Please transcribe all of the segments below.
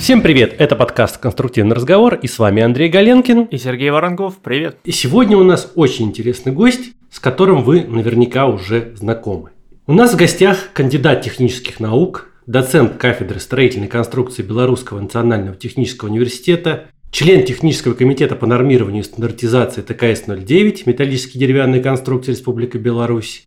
Всем привет, это подкаст «Конструктивный разговор» и с вами Андрей Галенкин. И Сергей Воронков, привет. И сегодня у нас очень интересный гость, с которым вы наверняка уже знакомы. У нас в гостях кандидат технических наук, доцент кафедры строительной конструкции Белорусского национального технического университета, член технического комитета по нормированию и стандартизации ТКС-09 металлические деревянные конструкции Республики Беларусь,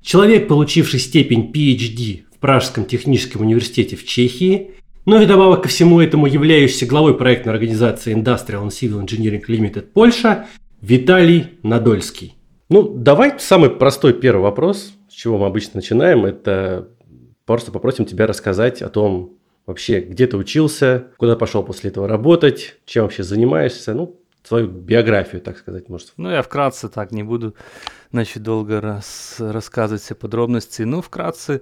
человек, получивший степень PhD в Пражском техническом университете в Чехии ну и добавок ко всему этому являющийся главой проектной организации Industrial and Civil Engineering Limited Польша Виталий Надольский. Ну, давай самый простой первый вопрос, с чего мы обычно начинаем, это просто попросим тебя рассказать о том, вообще, где ты учился, куда пошел после этого работать, чем вообще занимаешься, ну, свою биографию, так сказать, может. Ну, я вкратце так не буду, значит, долго раз, рассказывать все подробности. Ну, вкратце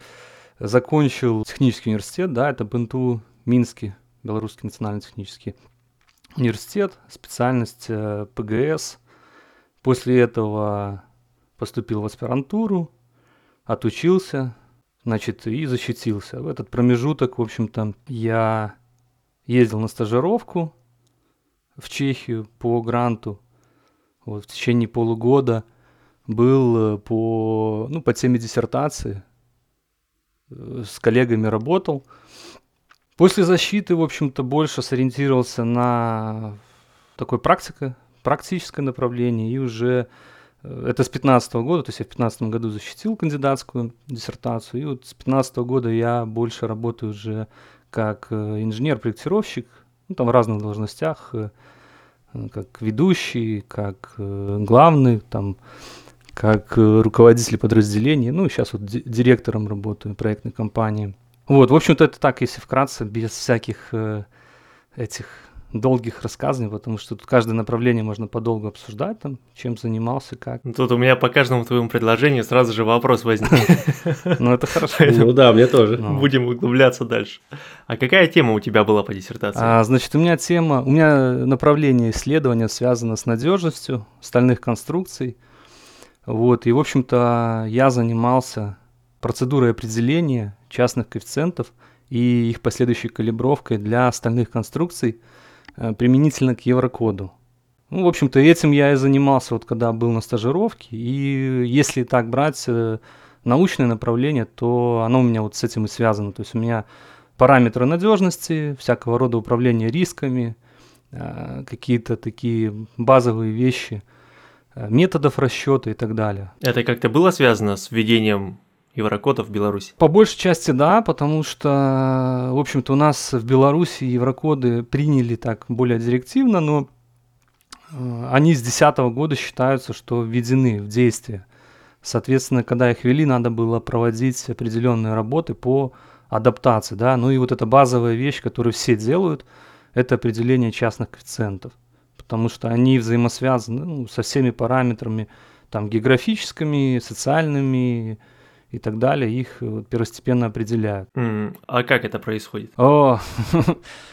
закончил технический университет, да, это БНТУ Минский, Белорусский национальный технический университет, специальность э, ПГС. После этого поступил в аспирантуру, отучился, значит, и защитился. В этот промежуток, в общем-то, я ездил на стажировку в Чехию по гранту. Вот, в течение полугода был э, по, ну, по теме диссертации, э, с коллегами работал. После защиты, в общем-то, больше сориентировался на такой практика, практическое направление, и уже э, это с 15 года, то есть я в 15 году защитил кандидатскую диссертацию, и вот с 15 года я больше работаю уже как э, инженер-проектировщик, ну, там в разных должностях, э, как ведущий, как главный, там, как руководитель подразделения, ну, сейчас вот директором работаю проектной компании. Вот, в общем-то, это так, если вкратце, без всяких э, этих долгих рассказаний, потому что тут каждое направление можно подолгу обсуждать, там, чем занимался, как. Ну, тут у меня по каждому твоему предложению сразу же вопрос возник. Ну, это хорошо. Ну да, мне тоже. Будем углубляться дальше. А какая тема у тебя была по диссертации? А, значит, у меня тема, у меня направление исследования связано с надежностью стальных конструкций. Вот, и, в общем-то, я занимался процедурой определения частных коэффициентов и их последующей калибровкой для остальных конструкций э, применительно к еврокоду. Ну, в общем-то, этим я и занимался, вот когда был на стажировке. И если так брать э, научное направление, то оно у меня вот с этим и связано. То есть у меня параметры надежности, всякого рода управление рисками, э, какие-то такие базовые вещи, методов расчета и так далее. Это как-то было связано с введением еврокодов в Беларуси? По большей части да, потому что, в общем-то, у нас в Беларуси еврокоды приняли так более директивно, но э, они с 2010 года считаются, что введены в действие. Соответственно, когда их ввели, надо было проводить определенные работы по адаптации. Да? Ну и вот эта базовая вещь, которую все делают, это определение частных коэффициентов. Потому что они взаимосвязаны ну, со всеми параметрами там, географическими, социальными, и так далее, их э, первостепенно определяют. Mm, а как это происходит? О,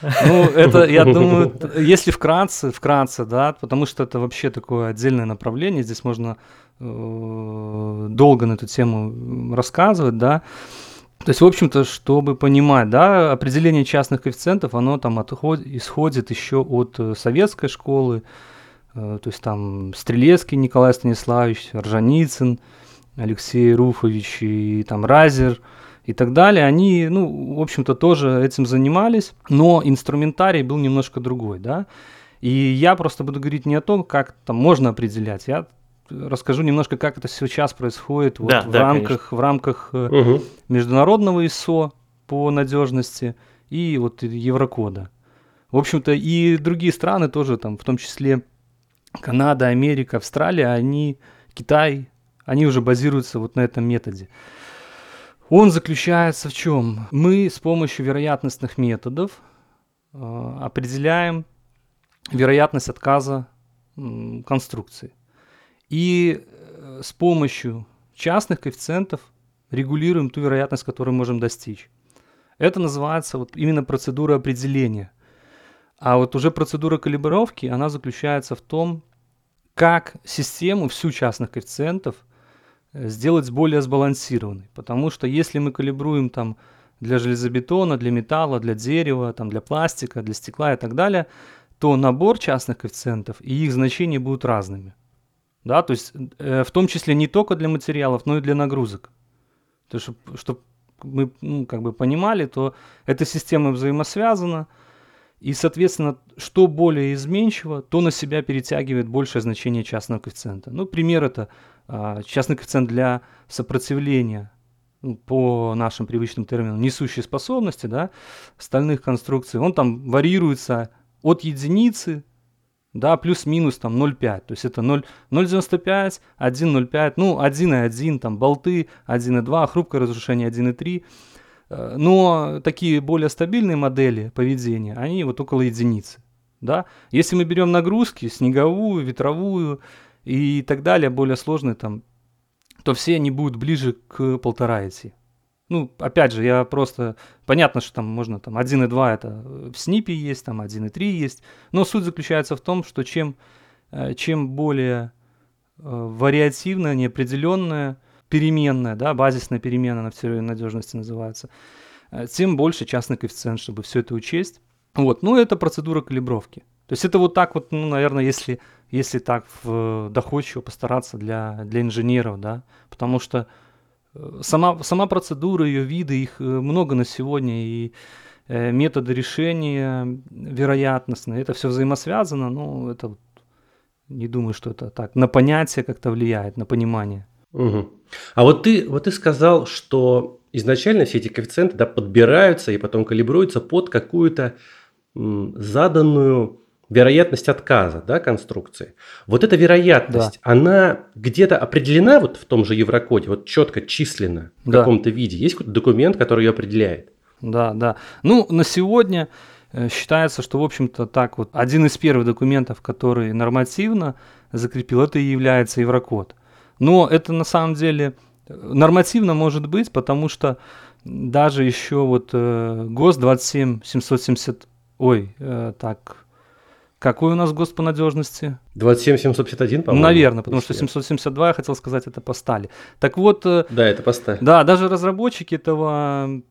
ну это, я думаю, если вкратце, вкратце, да, потому что это вообще такое отдельное направление, здесь можно э, долго на эту тему рассказывать, да. То есть, в общем-то, чтобы понимать, да, определение частных коэффициентов, оно там отход, исходит еще от э, советской школы, то есть там Стрелецкий Николай Станиславович, Ржаницын, Алексей Руфович и там Разер и так далее, они, ну, в общем-то, тоже этим занимались, но инструментарий был немножко другой, да. И я просто буду говорить не о том, как там можно определять, я расскажу немножко, как это сейчас происходит вот, да, в, да, рамках, в рамках угу. международного ИСО по надежности и вот Еврокода. В общем-то, и другие страны тоже, там, в том числе Канада, Америка, Австралия, они, Китай, они уже базируются вот на этом методе. Он заключается в чем? Мы с помощью вероятностных методов э, определяем вероятность отказа конструкции. И э, с помощью частных коэффициентов регулируем ту вероятность, которую можем достичь. Это называется вот именно процедура определения. А вот уже процедура калибровки, она заключается в том, как систему всю частных коэффициентов сделать более сбалансированной. Потому что если мы калибруем там для железобетона, для металла, для дерева, там, для пластика, для стекла и так далее, то набор частных коэффициентов и их значения будут разными. Да, то есть э, в том числе не только для материалов, но и для нагрузок. То есть, чтобы мы ну, как бы понимали, то эта система взаимосвязана, и, соответственно, что более изменчиво, то на себя перетягивает большее значение частного коэффициента. Ну, пример это частный коэффициент для сопротивления ну, по нашим привычным терминам несущей способности, да, стальных конструкций, он там варьируется от единицы, да, плюс-минус там 0,5, то есть это 0,95, 1,05, ну 1,1, там болты 1,2, хрупкое разрушение 1,3, Э, но такие более стабильные модели поведения, они вот около единицы. Да? Если мы берем нагрузки, снеговую, ветровую и так далее, более сложные там, то все они будут ближе к полтора идти. Ну, опять же, я просто... Понятно, что там можно там 1.2 это в СНИПе есть, там 1.3 есть. Но суть заключается в том, что чем, э, чем более э, вариативная, неопределенная, переменная, да, базисная переменная на теории надежности называется, э, тем больше частный коэффициент, чтобы все это учесть. Вот, ну это процедура калибровки. То есть это вот так вот, ну, наверное, если, если так в, доходчиво постараться для, для инженеров, да, потому что э, сама, сама процедура, ее виды, их э, много на сегодня, и э, методы решения вероятностные, это все взаимосвязано, но это не думаю, что это так на понятие как-то влияет, на понимание. Угу. А вот ты, вот ты сказал, что изначально все эти коэффициенты да, подбираются и потом калибруются под какую-то заданную вероятность отказа да, конструкции. Вот эта вероятность, да. она где-то определена вот в том же Еврокоде, вот четко численно в да. каком-то виде? Есть какой-то документ, который ее определяет? Да, да. Ну, на сегодня э, считается, что, в общем-то, так вот, один из первых документов, который нормативно закрепил, это и является Еврокод. Но это на самом деле нормативно может быть, потому что даже еще вот э, ГОСТ 27 770, ой, э, так, какой у нас ГОСТ по надежности? 27 751, по-моему. Наверное, потому что 772, я хотел сказать, это по стали. Так вот... Э, да, это по стали. Да, даже разработчики этого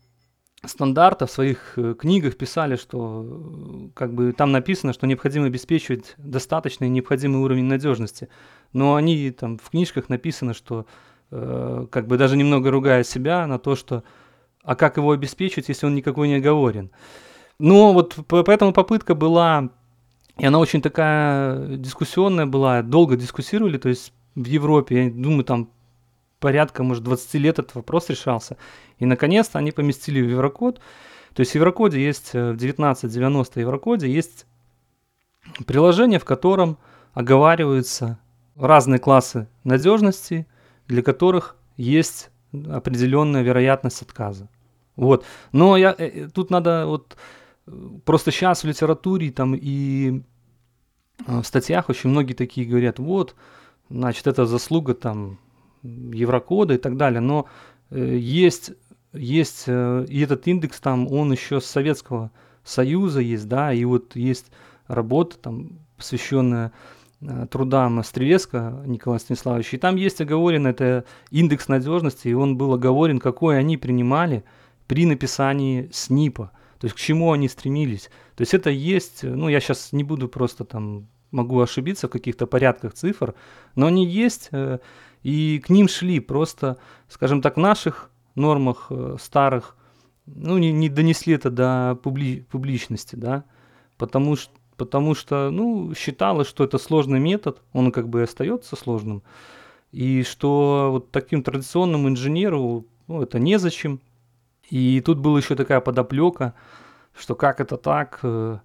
стандарта в своих э, книгах писали, что э, как бы там написано, что необходимо обеспечивать достаточный необходимый уровень надежности. Но они там в книжках написано, что э, как бы даже немного ругая себя на то, что а как его обеспечить, если он никакой не оговорен. Но вот поэтому попытка была, и она очень такая дискуссионная была, долго дискуссировали, то есть в Европе, я думаю, там порядка, может, 20 лет этот вопрос решался. И, наконец-то, они поместили в Еврокод. То есть в Еврокоде есть, э, в 1990 Еврокоде есть приложение, в котором оговариваются разные классы надежности, для которых есть определенная вероятность отказа. Вот. Но я, э, э, тут надо вот просто сейчас в литературе там и в статьях очень многие такие говорят, вот, значит, это заслуга там Еврокода и так далее, но э, есть, есть э, и этот индекс там, он еще с Советского Союза есть, да, и вот есть работа там, посвященная э, трудам Стрелецка Николая Станиславовича, и там есть оговорен это индекс надежности, и он был оговорен, какой они принимали при написании СНИПа, то есть к чему они стремились. То есть это есть, ну я сейчас не буду просто там, могу ошибиться в каких-то порядках цифр, но они есть, и к ним шли просто, скажем так, в наших нормах э, старых, ну, не, не донесли это до публи, публичности, да, потому что, потому что, ну, считалось, что это сложный метод, он как бы остается сложным, и что вот таким традиционному инженеру, ну, это незачем. И тут была еще такая подоплека, что как это так, э,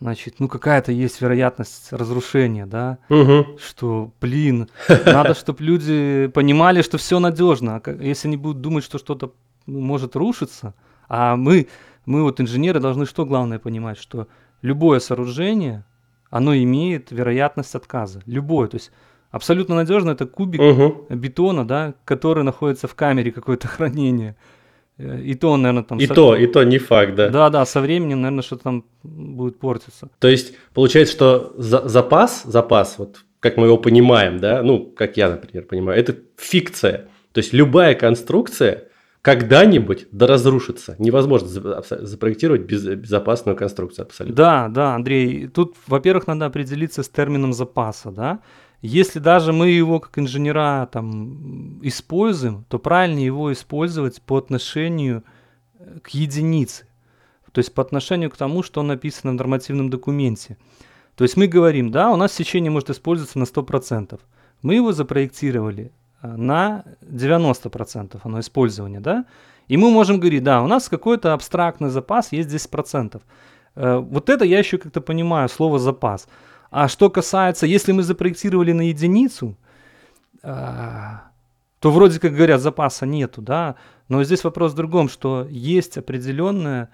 значит, ну какая-то есть вероятность разрушения, да, угу. что, блин, надо, чтобы люди понимали, что все надежно, а если они будут думать, что что-то может рушиться, а мы, мы вот инженеры должны что главное понимать, что любое сооружение, оно имеет вероятность отказа, любое, то есть абсолютно надежно это кубик угу. бетона, да, который находится в камере какое-то хранение, и то, наверное, там... И со... то, и то не факт, да. Да-да, со временем, наверное, что-то там будет портиться. То есть, получается, что за запас, запас, вот как мы его понимаем, да, ну, как я, например, понимаю, это фикция. То есть, любая конструкция когда-нибудь да разрушится. Невозможно запроектировать без, безопасную конструкцию абсолютно. Да, да, Андрей. Тут, во-первых, надо определиться с термином запаса, да. Если даже мы его как инженера там используем, то правильнее его использовать по отношению э, к единице. То есть по отношению к тому, что написано в нормативном документе. То есть мы говорим, да, у нас сечение может использоваться на 100%. Мы его запроектировали э, на 90% оно использование, да, и мы можем говорить, да, у нас какой-то абстрактный запас есть 10%. Э, вот это я еще как-то понимаю, слово запас. А что касается, если мы запроектировали на единицу, а, то вроде как говорят, запаса нету, да, но здесь вопрос в другом, что есть определенная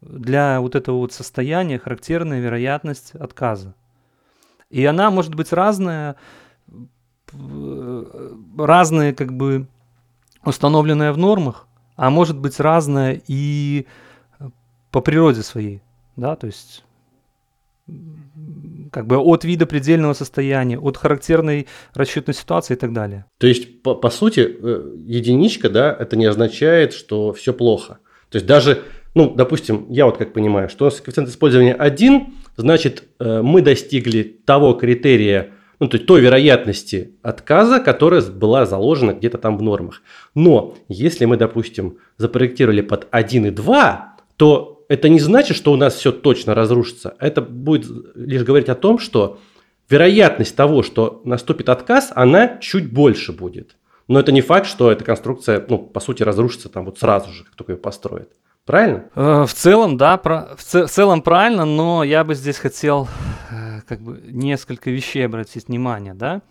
для вот этого вот состояния характерная вероятность отказа. И она может быть разная, разная как бы установленная в нормах, а может быть разная и по природе своей, да, то есть как бы от вида предельного состояния, от характерной расчетной ситуации и так далее. То есть, по, по сути, э, единичка, да, это не означает, что все плохо. То есть даже, ну, допустим, я вот как понимаю, что у нас коэффициент использования 1, значит, э, мы достигли того критерия, ну, то есть той вероятности отказа, которая была заложена где-то там в нормах. Но если мы, допустим, запроектировали под 1 и 2, то это не значит, что у нас все точно разрушится. Это будет лишь говорить о том, что вероятность того, что наступит отказ, она чуть больше будет. Но это не факт, что эта конструкция, ну, по сути, разрушится там вот сразу же, как только ее построят. Правильно? Э, в целом, да, в, целом правильно, но я бы здесь хотел э, как бы несколько вещей обратить внимание, да.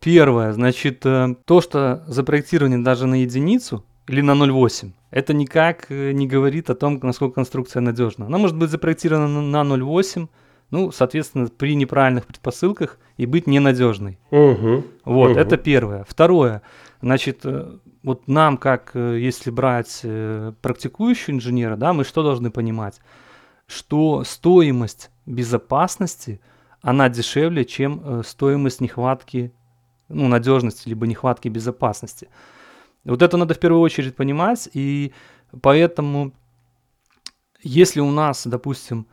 Первое, значит, э, то, что запроектировано даже на единицу или на 0,8, это никак э, не говорит о том, насколько конструкция надежна. Она может быть запроектирована на 0,8, ну, соответственно, при неправильных предпосылках и быть ненадежной. Угу. Вот, угу. это первое. Второе, значит, э, вот нам, как э, если брать практикующего инженера, да, мы что должны понимать? Что стоимость безопасности, она дешевле, чем стоимость нехватки, ну, надежности, либо нехватки безопасности. Вот это надо в первую очередь понимать, и поэтому, если у нас, допустим,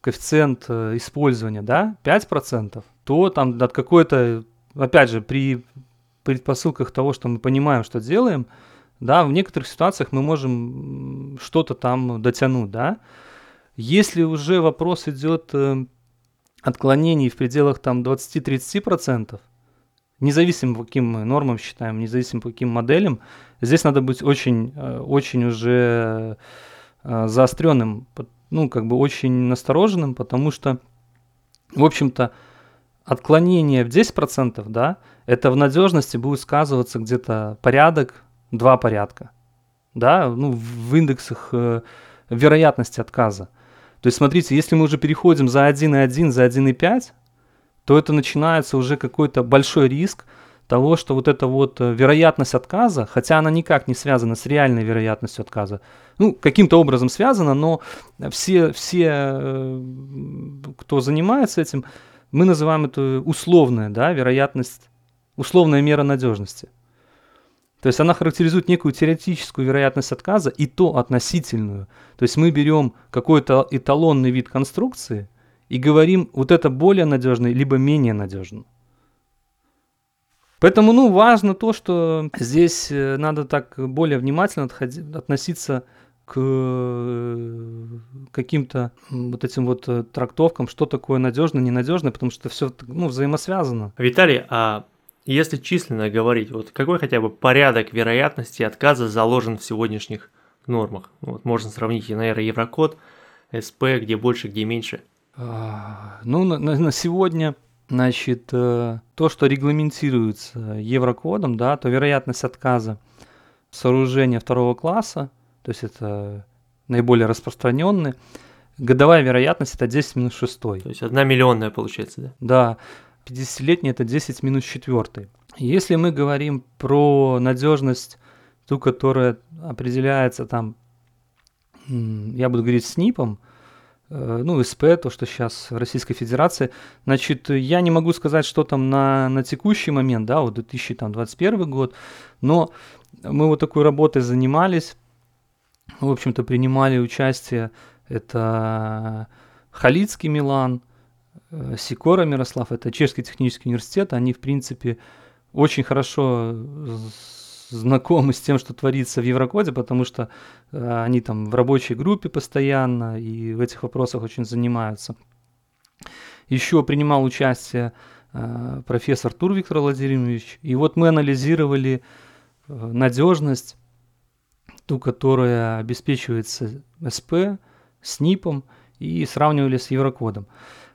коэффициент э, использования, да, 5%, то там от какой-то, опять же, при предпосылках того, что мы понимаем, что делаем, да, в некоторых ситуациях мы можем что-то там дотянуть, да. Если уже вопрос идет э, отклонений в пределах там 20-30%, независимо по каким мы нормам считаем, независимо по каким моделям, здесь надо быть очень, э, очень уже э, заостренным, ну, как бы очень настороженным, потому что, в общем-то, отклонение в 10%, да, это в надежности будет сказываться где-то порядок, два порядка, да, ну, в индексах э, вероятности отказа. То есть, смотрите, если мы уже переходим за 1,1, за 1,5, то это начинается уже какой-то большой риск того, что вот эта вот э, вероятность отказа, хотя она никак не связана с реальной вероятностью отказа, ну, каким-то образом связана, но все, все, э, кто занимается этим, мы называем это условная, да, вероятность, условная мера надежности. То есть она характеризует некую теоретическую вероятность отказа и то относительную. То есть мы берем какой-то эталонный вид конструкции – и говорим, вот это более надежно, либо менее надежно. Поэтому, ну, важно то, что здесь э, надо так более внимательно относиться к э, каким-то вот этим вот э, трактовкам, что такое надежно, ненадежно, потому что все ну, взаимосвязано. Виталий, а если численно говорить, вот какой хотя бы порядок вероятности отказа заложен в сегодняшних нормах? Вот можно сравнить, наверное, Еврокод, СП, где больше, где меньше – ну, на, на сегодня, значит, э, то, что регламентируется Еврокодом, да, то вероятность отказа сооружения второго класса, то есть это наиболее распространенный, годовая вероятность это 10 минус 6. То есть одна миллионная получается, да? Да, 50-летний это 10 минус 4. Если мы говорим про надежность, ту, которая определяется там, я буду говорить СНИПом, ну, СП, то, что сейчас в Российской Федерации. Значит, я не могу сказать, что там на, на текущий момент, да, вот 2021 год, но мы вот такой работой занимались, в общем-то, принимали участие, это Халицкий Милан, э, Сикора Мирослав, это Чешский технический университет, они, в принципе, очень хорошо знакомы с тем, что творится в Еврокоде, потому что э, они там в рабочей группе постоянно и в этих вопросах очень занимаются. Еще принимал участие э, профессор Тур Виктор Владимирович, и вот мы анализировали э, надежность, ту, которая обеспечивается СП, с НИПом, и сравнивали с Еврокодом.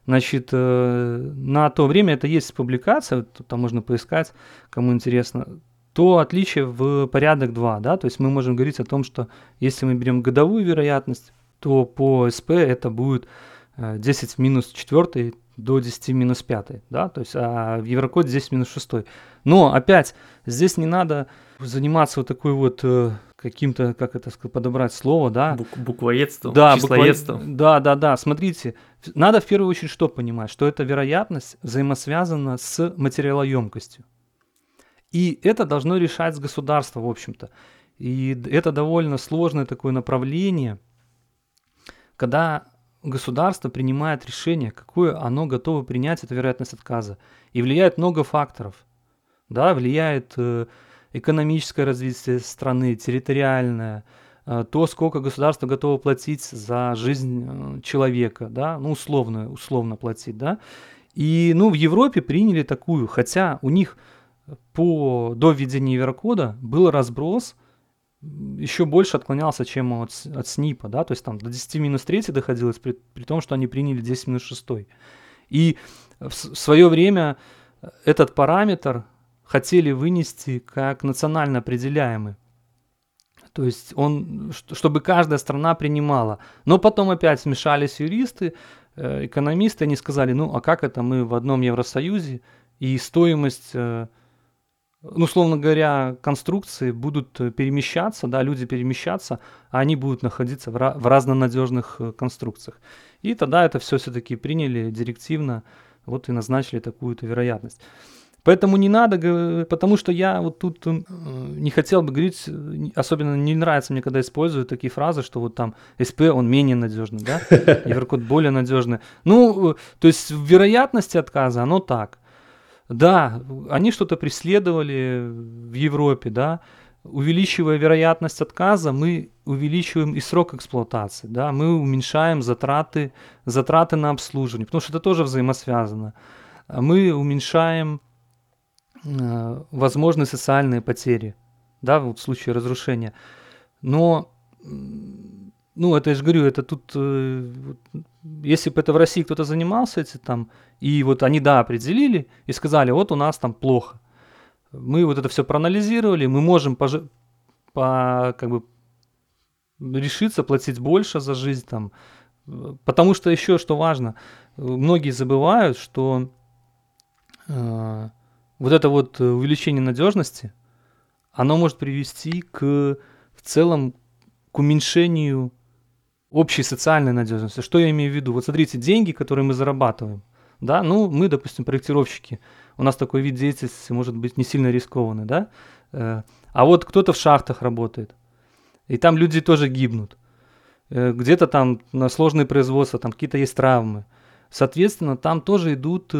Значит, на то время это есть публикация, там можно поискать, кому интересно, то отличие в порядок 2, да, то есть мы можем говорить о том, что если мы берем годовую вероятность, то по СП это будет 10 в минус 4 до 10 в минус 5, да, то есть а в Еврокоде 10 в минус 6. Но опять, здесь не надо заниматься вот такой вот э, каким-то, как это сказать, подобрать слово, да. Бук- буквоедством, да, числоедством. Буква... Да, да, да. Смотрите, надо в первую очередь что понимать, что эта вероятность взаимосвязана с материалоемкостью. И это должно решать государство, в общем-то. И это довольно сложное такое направление, когда государство принимает решение, какое оно готово принять, эту вероятность отказа. И влияет много факторов. Да, влияет э, экономическое развитие страны, территориальное, э, то, сколько государство готово платить за жизнь э, человека, да, ну, условно, условно платить, да. И, ну, в Европе приняли такую, хотя у них по, до введения Еврокода был разброс, еще больше отклонялся, чем от, от СНИПа, да, то есть там до 10 минус 3 доходилось, при, при том, что они приняли 10 минус 6. И в, в свое время этот параметр хотели вынести как национально определяемый. То есть он, чтобы каждая страна принимала. Но потом опять смешались юристы, э, экономисты, они сказали, ну а как это мы в одном Евросоюзе, и стоимость, э, ну, условно говоря, конструкции будут перемещаться, да, люди перемещаться, а они будут находиться в, в разнонадежных э, конструкциях. И тогда это все все-таки приняли директивно, вот и назначили такую-то вероятность. Поэтому не надо, потому что я вот тут э, не хотел бы говорить, особенно не нравится мне, когда используют такие фразы, что вот там СП, он менее надежный, да, Еврокод более надежный. Ну, э, то есть вероятности отказа, оно так. Да, они что-то преследовали в Европе, да, увеличивая вероятность отказа, мы увеличиваем и срок эксплуатации, да, мы уменьшаем затраты, затраты на обслуживание, потому что это тоже взаимосвязано. Мы уменьшаем Э, возможны социальные потери, да, вот в случае разрушения. Но, ну, это я же говорю, это тут, э, если бы это в России кто-то занимался этим там, и вот они, да, определили и сказали, вот у нас там плохо. Мы вот это все проанализировали, мы можем по, по как бы решиться платить больше за жизнь там, потому что еще что важно, многие забывают, что э, вот это вот увеличение надежности, оно может привести к в целом к уменьшению общей социальной надежности. Что я имею в виду? Вот смотрите, деньги, которые мы зарабатываем, да, ну, мы, допустим, проектировщики, у нас такой вид деятельности может быть не сильно рискованный, да, э, а вот кто-то в шахтах работает, и там люди тоже гибнут, э, где-то там на сложные производства, там какие-то есть травмы, соответственно, там тоже идут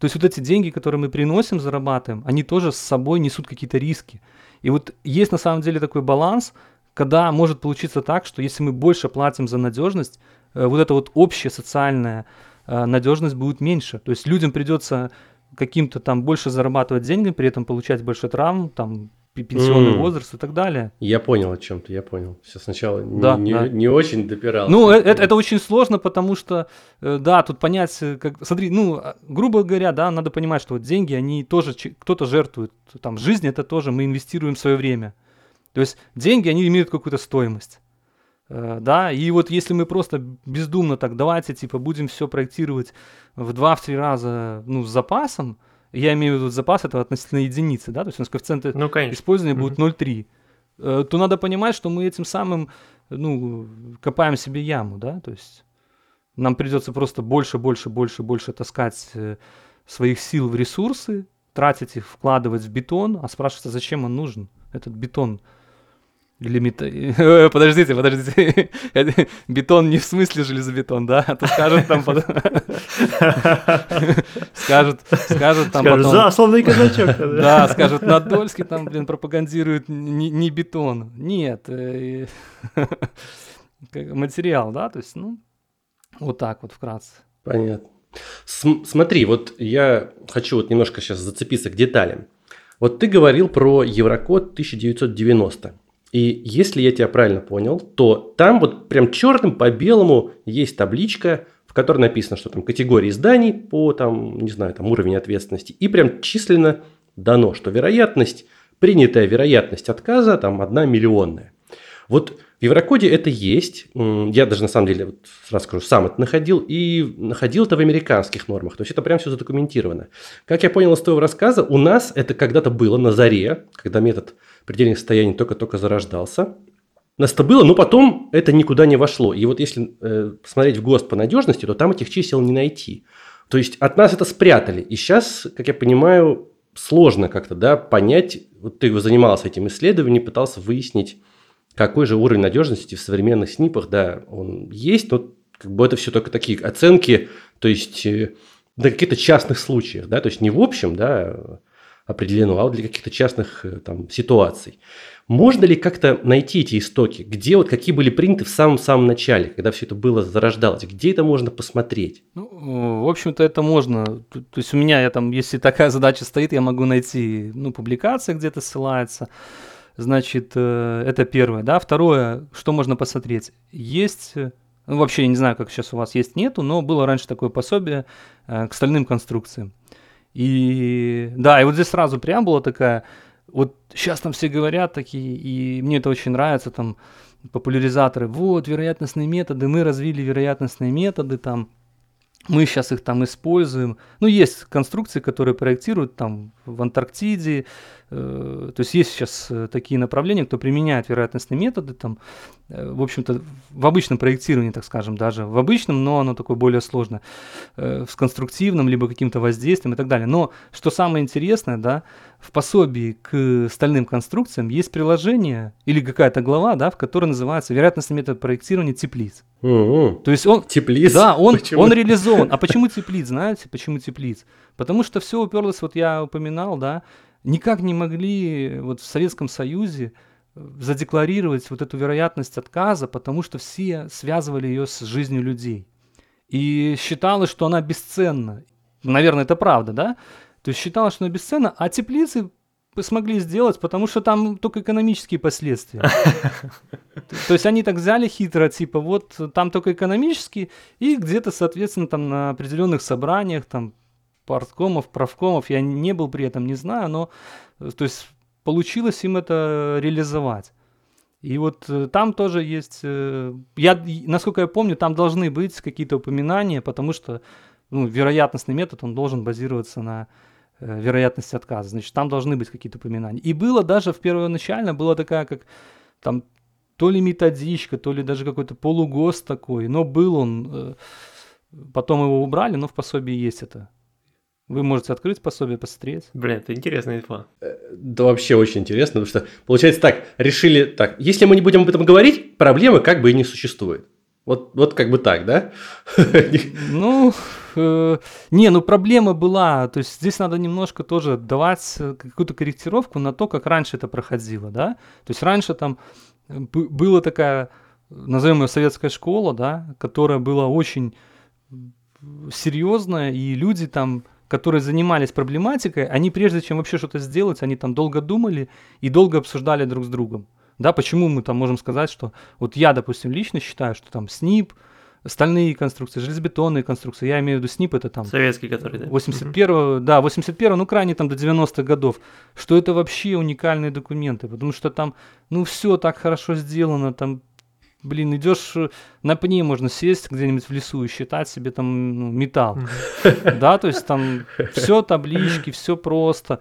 то есть вот эти деньги, которые мы приносим, зарабатываем, они тоже с собой несут какие-то риски. И вот есть на самом деле такой баланс, когда может получиться так, что если мы больше платим за надежность, э, вот эта вот общая социальная э, надежность будет меньше. То есть людям придется каким-то там больше зарабатывать деньги, при этом получать больше травм, там пенсионный mm. возраст и так далее. Я понял о чем ты, я понял. Все сначала да, не, да. не очень допирал. Ну, это, это, это очень сложно, потому что, э, да, тут понять, э, как, смотри, ну, а, грубо говоря, да, надо понимать, что вот деньги, они тоже, кто-то жертвует, там, жизнь это тоже, мы инвестируем свое время. То есть деньги, они имеют какую-то стоимость. Э, да, и вот если мы просто бездумно так, давайте, типа, будем все проектировать в 2-3 раза, ну, с запасом, я имею в виду запас этого относительно единицы, да, то есть у нас коэффициент ну, использования будет 0,3, э, то надо понимать, что мы этим самым, ну, копаем себе яму, да, то есть нам придется просто больше, больше, больше, больше таскать э, своих сил в ресурсы, тратить их, вкладывать в бетон, а спрашивается, зачем он нужен? этот бетон или мета... Подождите, подождите. Бетон не в смысле железобетон, да? А то скажут там... Скажут, скажут там потом... Засланный казачок. Да, скажут, Надольский там, блин, пропагандирует не бетон. Нет. Э, материал, да? То есть, ну, вот так вот вкратце. Понятно. Смотри, вот я хочу вот немножко сейчас зацепиться к деталям. Вот ты говорил про Еврокод 1990. И если я тебя правильно понял, то там вот прям черным по белому есть табличка, в которой написано, что там категории зданий по там, не знаю, там уровень ответственности. И прям численно дано, что вероятность, принятая вероятность отказа там одна миллионная. Вот в Еврокоде это есть. Я даже на самом деле, вот сразу скажу, сам это находил. И находил это в американских нормах. То есть это прям все задокументировано. Как я понял из твоего рассказа, у нас это когда-то было на заре, когда метод предельных состояний только-только зарождался. У нас это было, но потом это никуда не вошло. И вот если э, посмотреть в ГОСТ по надежности, то там этих чисел не найти. То есть от нас это спрятали. И сейчас, как я понимаю, сложно как-то да, понять, вот ты занимался этим исследованием, пытался выяснить, какой же уровень надежности в современных СНИПах, да, он есть, но как бы это все только такие оценки, то есть э, на каких-то частных случаях, да, то есть не в общем, да, определено, а вот для каких-то частных э, там, ситуаций. Можно ли как-то найти эти истоки? Где вот какие были приняты в самом-самом начале, когда все это было зарождалось? Где это можно посмотреть? Ну, в общем-то, это можно. То есть у меня, я там, если такая задача стоит, я могу найти, ну, публикация где-то ссылается. Значит, э, это первое, да. Второе, что можно посмотреть? Есть ну, вообще, я не знаю, как сейчас у вас есть, нету, но было раньше такое пособие э, к стальным конструкциям. И да, и вот здесь сразу преамбула такая, вот сейчас там все говорят такие, и мне это очень нравится, там, популяризаторы, вот, вероятностные методы, мы развили вероятностные методы, там, мы сейчас их там используем. Ну, есть конструкции, которые проектируют там в Антарктиде, то есть есть сейчас э, такие направления, кто применяет вероятностные методы, там, э, в общем-то, в обычном проектировании, так скажем, даже в обычном, но оно такое более сложное, с конструктивным, либо каким-то воздействием и так далее. Но что самое интересное, да, в пособии к стальным конструкциям есть приложение или какая-то глава, да, в которой называется вероятностный метод проектирования теплиц. Mm-hmm. То есть он... Теплиц? Да, он, он реализован. А почему теплиц, знаете, почему теплиц? Потому что все уперлось, вот я упоминал, да, никак не могли вот в Советском Союзе э, задекларировать вот эту вероятность отказа, потому что все связывали ее с жизнью людей. И считалось, что она бесценна. Наверное, это правда, да? То есть считалось, что она бесценна, а теплицы смогли сделать, потому что там только экономические последствия. То есть они так взяли хитро, типа вот там только экономические, и где-то, соответственно, там на определенных собраниях, там парткомов, правкомов, я не был при этом, не знаю, но э, то есть получилось им это реализовать. И вот э, там тоже есть, э, я, насколько я помню, там должны быть какие-то упоминания, потому что ну, вероятностный метод, он должен базироваться на вероятности отказа. Значит, там должны быть какие-то упоминания. И было даже в первоначально, была такая, как там то ли методичка, то ли даже какой-то полугост такой, но был он, потом его убрали, но в пособии есть это. Вы можете открыть пособие, посмотреть. Блин, это интересная инфа. Э, да вообще очень интересно, потому что получается так, решили так, если мы не будем об этом говорить, проблемы как бы и не существует. Вот, вот как бы так, да? Ну, э, не, ну проблема была, то есть здесь надо немножко тоже давать э, какую-то корректировку на то, как раньше это проходило, да? То есть раньше там э, была такая, назовем ее советская школа, да, которая была очень серьезная, и люди там которые занимались проблематикой, они прежде чем вообще что-то сделать, они там долго думали и долго обсуждали друг с другом. Да, почему мы там можем сказать, что вот я, допустим, лично считаю, что там СНИП, стальные конструкции, железобетонные конструкции, я имею в виду СНИП, это там... Советский, который, да? 81 да, 81 ну, крайне там до 90-х годов, что это вообще уникальные документы, потому что там, ну, все так хорошо сделано, там блин, идешь э, на пне, можно сесть где-нибудь в лесу и считать себе там ну, металл. Да, то есть там все таблички, все просто.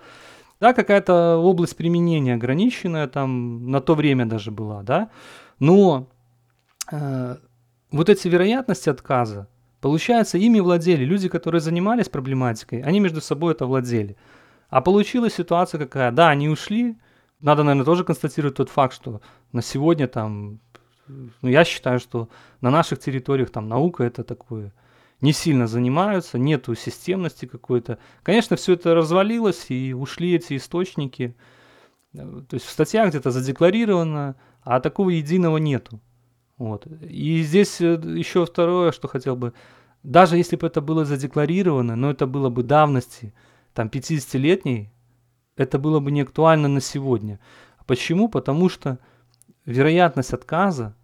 Да, какая-то область применения ограниченная там на то время даже была, да. Но э, вот эти вероятности отказа, получается, ими владели люди, которые занимались проблематикой, они между собой это владели. А получилась ситуация какая? Да, они ушли, Надо, наверное, тоже констатировать тот факт, что на сегодня там, ну, я считаю, что на наших территориях там наука это такое не сильно занимаются, нету системности какой-то. Конечно, все это развалилось, и ушли эти источники. То есть в статьях где-то задекларировано, а такого единого нету. Вот. И здесь э, еще второе, что хотел бы. Даже если бы это было задекларировано, но это было бы давности, там, 50-летней, это было бы не актуально на сегодня. Почему? Потому что вероятность отказа,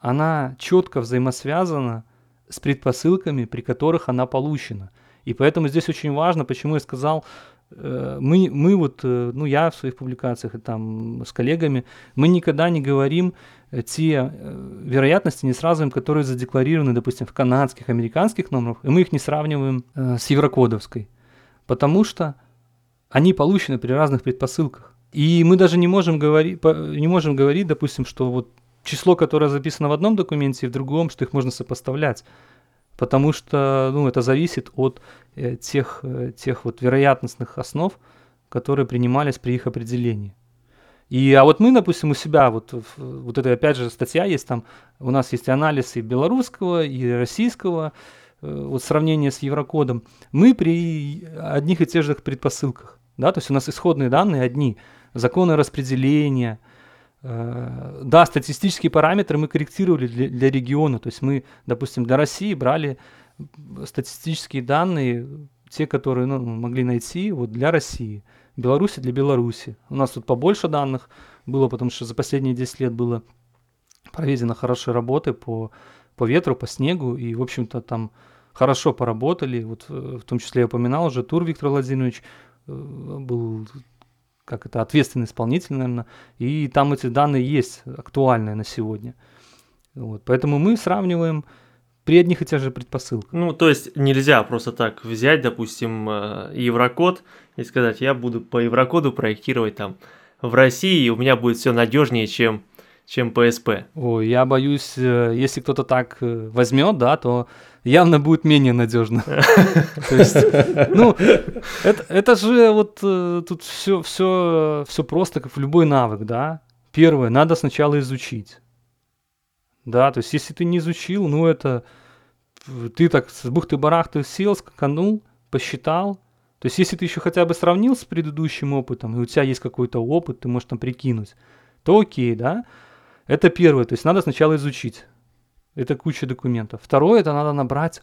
она четко взаимосвязана с предпосылками, при которых она получена. И поэтому здесь очень важно, почему я сказал, э, мы, мы вот, э, ну я в своих публикациях и там с коллегами, мы никогда не говорим те вероятности, не сравниваем, которые задекларированы, допустим, в канадских, американских номерах, и мы их не сравниваем с еврокодовской, потому что они получены при разных предпосылках. И мы даже не можем говорить, не можем говорить, допустим, что вот число, которое записано в одном документе и в другом, что их можно сопоставлять. Потому что ну, это зависит от э, тех, э, тех вот вероятностных основ, которые принимались при их определении. И, а вот мы, допустим, у себя, вот, вот это опять же статья есть там, у нас есть анализ и белорусского, и российского, э, вот сравнение с Еврокодом. Мы при одних и тех же предпосылках, да, то есть у нас исходные данные одни, законы распределения, да, статистические параметры мы корректировали для, для региона, то есть мы, допустим, для России брали статистические данные, те, которые ну, могли найти вот для России – Беларуси для Беларуси. У нас тут побольше данных было, потому что за последние 10 лет было проведено хорошие работы по, по ветру, по снегу, и, в общем-то, там хорошо поработали. Вот э, в том числе я упоминал уже Тур Виктор Владимирович э, был как это, ответственный исполнитель, наверное, и там эти данные есть актуальные на сегодня. Вот, поэтому мы сравниваем при одних и тех же предпосылках. Ну, то есть нельзя просто так взять, допустим, э, еврокод и сказать, я буду по еврокоду проектировать там в России, и у меня будет все надежнее, чем чем PSP. Ой, я боюсь, э, если кто-то так э, возьмет, да, то явно будет менее надежно. Ну, это, же вот тут все, все, все просто, как в любой навык, да. Первое, надо сначала изучить. Да, то есть, если ты не изучил, ну, это ты так с бухты-барахты сел, скаканул, посчитал. То есть, если ты еще хотя бы сравнил с предыдущим опытом, и у тебя есть какой-то опыт, ты можешь там прикинуть, то окей, да? Это первое. То есть, надо сначала изучить. Это куча документов. Второе, это надо набрать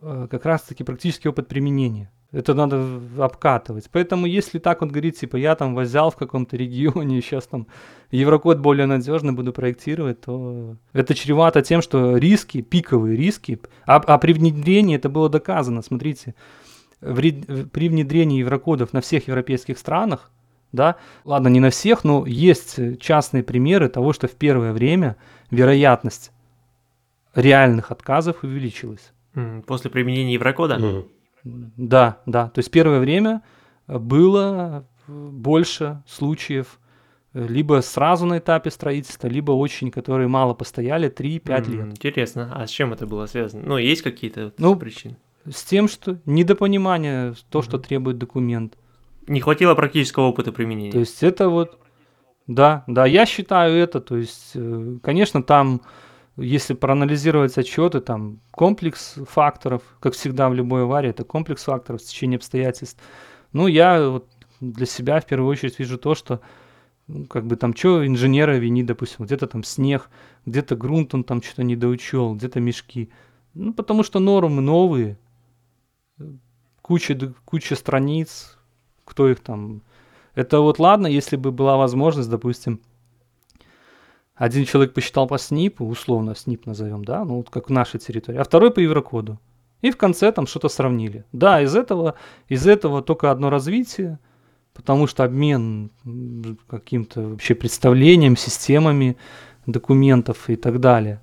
э, как раз-таки практический опыт применения. Это надо обкатывать. Поэтому если так он говорит, типа, я там взял в каком-то регионе, сейчас там Еврокод более надежно буду проектировать, то это чревато тем, что риски, пиковые риски, а, а при внедрении это было доказано, смотрите, в, при внедрении еврокодов на всех европейских странах, да, ладно, не на всех, но есть частные примеры того, что в первое время вероятность реальных отказов увеличилась. После применения еврокода? Mm. Да, да. То есть первое время было больше случаев э, либо сразу на этапе строительства, либо очень, которые мало постояли, 3-5 mm, лет. Интересно. А с чем это было связано? Ну, есть какие-то ну, причины? С тем, что недопонимание, то, mm что требует документ. Не хватило практического опыта применения. То есть это вот, да, да, я считаю это, то есть, э, конечно, там если проанализировать отчеты, там комплекс факторов, как всегда в любой аварии, это комплекс факторов, течение обстоятельств. Ну, я вот для себя в первую очередь вижу то, что ну, как бы там что инженера вини, допустим, где-то там снег, где-то грунт он там что-то недоучел, где-то мешки. Ну, потому что нормы новые, куча, куча страниц, кто их там... Это вот ладно, если бы была возможность, допустим, один человек посчитал по СНИПу, условно СНИП назовем, да, ну вот как в нашей территории, а второй по Еврокоду. И в конце там что-то сравнили. Да, из этого, из этого только одно развитие, потому что обмен каким-то вообще представлением, системами документов и так далее.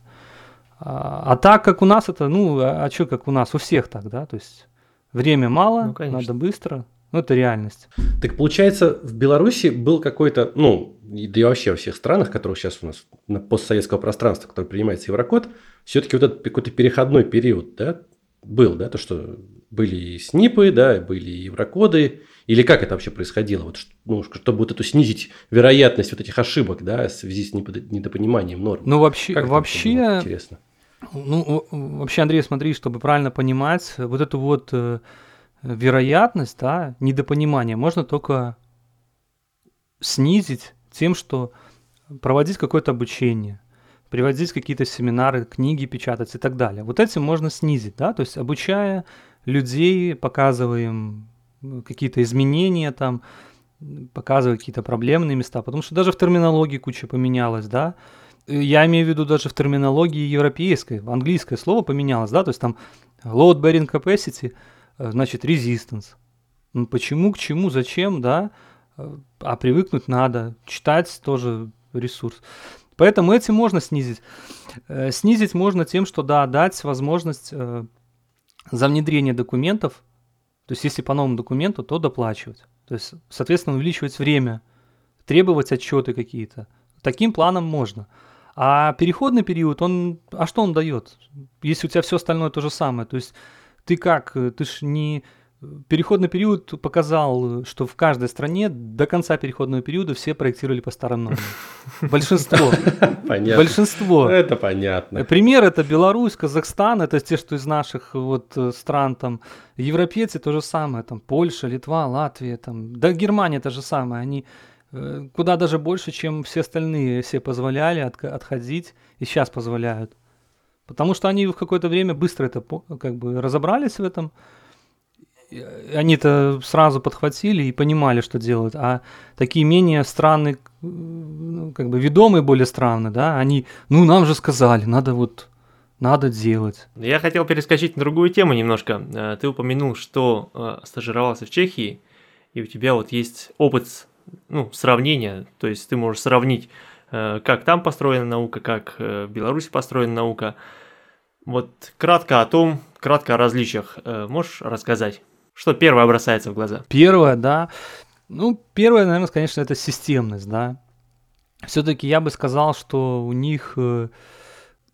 А, а так как у нас это, ну, а, а что как у нас, у всех так, да, то есть время мало, ну, надо быстро, ну, это реальность. Так получается, в Беларуси был какой-то, ну, да и вообще во всех странах, которые сейчас у нас на постсоветского пространства, который принимается Еврокод, все-таки вот этот какой-то переходной период, да, был, да, то, что были и СНИПы, да, были и еврокоды, или как это вообще происходило, вот, ну, чтобы вот эту снизить вероятность вот этих ошибок, да, в связи с недопониманием норм. Ну, вообще, как вообще, интересно. Ну, вообще, Андрей, смотри, чтобы правильно понимать, вот эту вот э, вероятность, да, недопонимания можно только снизить тем, что проводить какое-то обучение, приводить какие-то семинары, книги печатать и так далее. Вот этим можно снизить, да, то есть обучая людей, показываем какие-то изменения там, показывая какие-то проблемные места, потому что даже в терминологии куча поменялась, да, я имею в виду даже в терминологии европейской, английское слово поменялось, да, то есть там load bearing capacity, э, значит resistance. Ну, почему, к чему, зачем, да, э, а привыкнуть надо, читать тоже ресурс. Поэтому этим можно снизить. Э, снизить можно тем, что, да, дать возможность за внедрение документов, то есть если по новому документу, то доплачивать. То есть, соответственно, увеличивать время, требовать отчеты какие-то. Таким планом можно. А переходный период, он, а что он дает? Если у тебя все остальное то же самое, то есть ты как, ты ж не переходный период показал, что в каждой стране до конца переходного периода все проектировали по старым нормам. Большинство. Понятно. Большинство. Это понятно. Пример это Беларусь, Казахстан, это те, что из наших вот э, стран там. Европейцы то же самое, там Польша, Литва, Латвия, там, да Германия то же самое. Они э, куда даже больше, чем все остальные все позволяли от, отходить и сейчас позволяют. Потому что они в какое-то время быстро это как бы разобрались в этом, они-то сразу подхватили и понимали, что делают, а такие менее странные, ну, как бы ведомые более странные, да, они, ну, нам же сказали, надо вот, надо делать. Я хотел перескочить на другую тему немножко. Э, ты упомянул, что э, стажировался в Чехии, и у тебя вот есть опыт, ну, сравнения, то есть ты можешь сравнить, как там построена наука, как в Беларуси построена наука. Вот кратко о том, кратко о различиях можешь рассказать? Что первое бросается в глаза? Первое, да. Ну, первое, наверное, конечно, это системность, да. Все-таки я бы сказал, что у них... Э,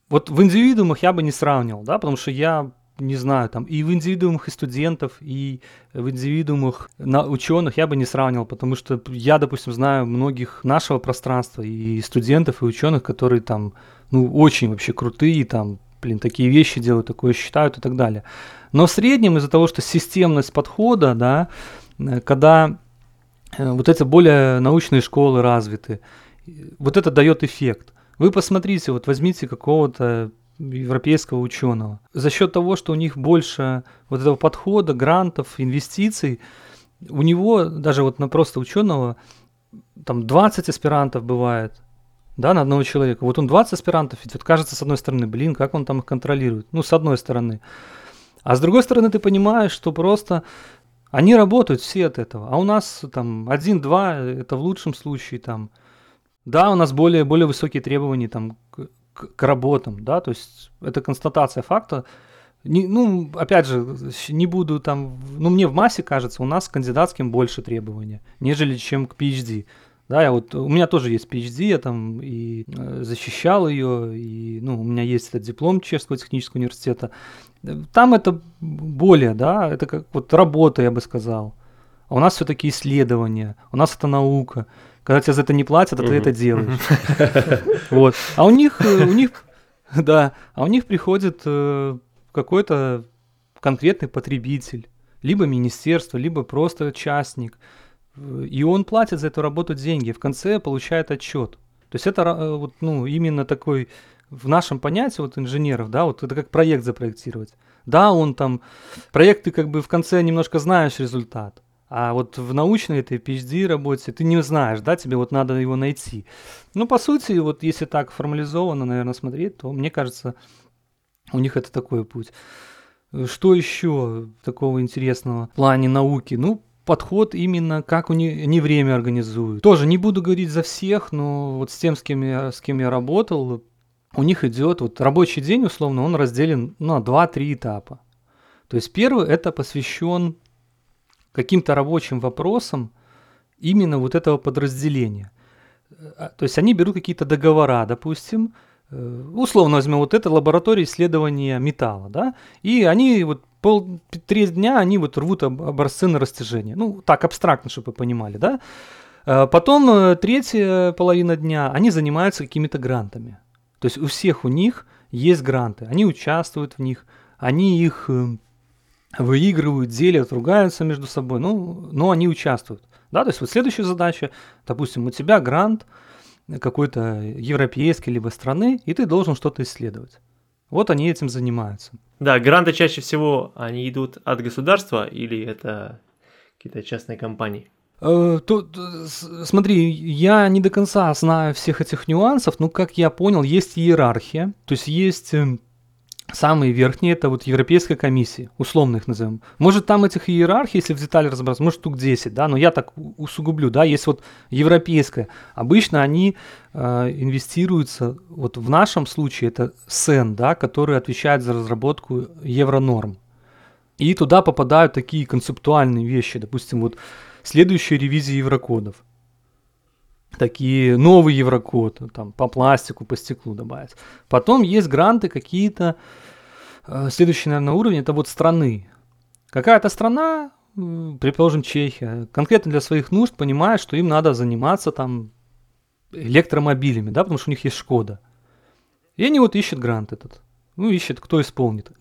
вот в индивидуумах я бы не сравнивал, да, потому что я не знаю, там и в индивидуумах и студентов, и в индивидуумах на ученых я бы не сравнивал, потому что я, допустим, знаю многих нашего пространства и студентов, и ученых, которые там, ну, очень вообще крутые, там, блин, такие вещи делают, такое считают и так далее. Но в среднем из-за того, что системность подхода, да, э, когда э, вот эти более научные школы развиты, вот это дает эффект. Вы посмотрите, вот возьмите какого-то европейского ученого. За счет того, что у них больше вот этого подхода, грантов, инвестиций, у него даже вот на просто ученого там 20 аспирантов бывает, да, на одного человека. Вот он 20 аспирантов ведь вот кажется, с одной стороны, блин, как он там их контролирует. Ну, с одной стороны. А с другой стороны, ты понимаешь, что просто они работают все от этого. А у нас там один-два, это в лучшем случае там. Да, у нас более, более высокие требования там к, к, к работам, да, то есть это констатация факта. Не, ну, опять же, не буду там, ну, мне в массе кажется, у нас с кандидатским больше требования, нежели чем к PhD. Да, я вот, у меня тоже есть PhD, я там и э, защищал ее, и, ну, у меня есть этот диплом Чешского технического университета. Там это более, да, это как вот работа, я бы сказал. А у нас все-таки исследования, у нас это наука. Когда тебе за это не платят, а ты это делаешь. Вот. А у них, э, у них, да, а у них приходит э, какой-то конкретный потребитель, либо министерство, либо просто частник – и он платит за эту работу деньги, в конце получает отчет. То есть это э, вот, ну, именно такой, в нашем понятии вот инженеров, да, вот это как проект запроектировать. Да, он там, проект ты как бы в конце немножко знаешь результат, а вот в научной этой PhD работе ты не знаешь, да, тебе вот надо его найти. Ну, по сути, вот если так формализованно, наверное, смотреть, то мне кажется, у них это такой путь. Что еще такого интересного в плане науки? Ну, подход именно, как они, они время организуют. Тоже не буду говорить за всех, но вот с тем, с кем я, с кем я работал, у них идет вот рабочий день, условно, он разделен на 2-3 этапа. То есть первый это посвящен каким-то рабочим вопросам именно вот этого подразделения. А, то есть они берут какие-то договора, допустим, э, условно возьмем вот это лаборатория исследования металла, да, и они вот пол, треть дня они вот рвут образцы на растяжение. Ну, так абстрактно, чтобы вы понимали, да? Э, потом э, третья половина дня они занимаются какими-то грантами. То есть у всех у них есть гранты, они участвуют в них, они их э, выигрывают, делят, ругаются между собой, ну, но они участвуют. Да, то есть вот следующая задача, допустим, у тебя грант какой-то европейской либо страны, и ты должен что-то исследовать. Вот они этим занимаются. Да, гранты чаще всего, они идут от государства или это какие-то частные компании? Э, тут, смотри, я не до конца знаю всех этих нюансов, но, как я понял, есть иерархия, то есть есть эм, самые верхние, это вот Европейская комиссия, условно их назовем. Может, там этих иерархий, если в детали разобраться, может, штук 10, да, но я так усугублю, да, есть вот Европейская. Обычно они э, инвестируются, вот в нашем случае это СЭН, да, который отвечает за разработку евронорм. И туда попадают такие концептуальные вещи, допустим, вот следующая ревизия еврокодов. Такие новый еврокод, там, по пластику, по стеклу добавить. Потом есть гранты какие-то, э, следующий, наверное, уровень, это вот страны. Какая-то страна, предположим, Чехия, конкретно для своих нужд понимает, что им надо заниматься там электромобилями, да, потому что у них есть Шкода. И они вот ищут грант этот. Ну, ищут, кто исполнит.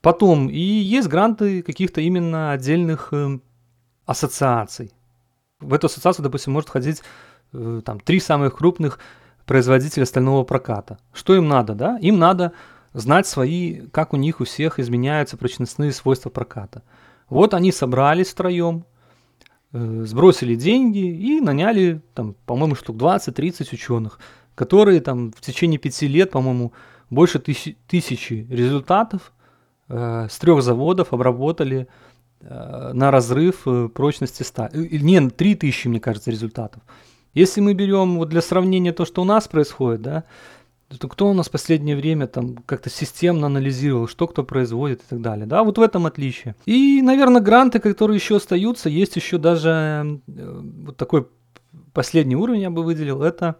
Потом, и есть гранты каких-то именно отдельных э, ассоциаций. В эту ассоциацию, допустим, может входить э, там три самых крупных производителя стального проката. Что им надо, да? Им надо знать свои, как у них у всех изменяются прочностные свойства проката. Вот они собрались втроем, э, сбросили деньги и наняли, там, по-моему, штук 20-30 ученых, которые там в течение пяти лет, по-моему, больше тысячи результатов э, с трех заводов обработали Э, на разрыв э, прочности стали. Э, не, 3000, мне кажется, результатов. Если мы берем вот для сравнения то, что у нас происходит, да, то кто у нас в последнее время там как-то системно анализировал, что кто производит и так далее. Да, вот в этом отличие. И, наверное, гранты, которые еще остаются, есть еще даже вот такой последний уровень я бы выделил, это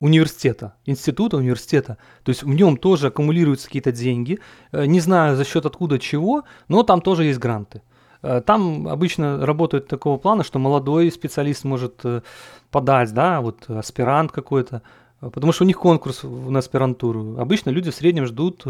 университета, института университета. То есть в нем тоже аккумулируются какие-то деньги. Не знаю за счет откуда чего, но там тоже есть гранты. Э, там обычно работают такого плана, что молодой специалист может э, подать, да, вот аспирант какой-то, э, потому что у них конкурс на аспирантуру. Обычно люди в среднем ждут,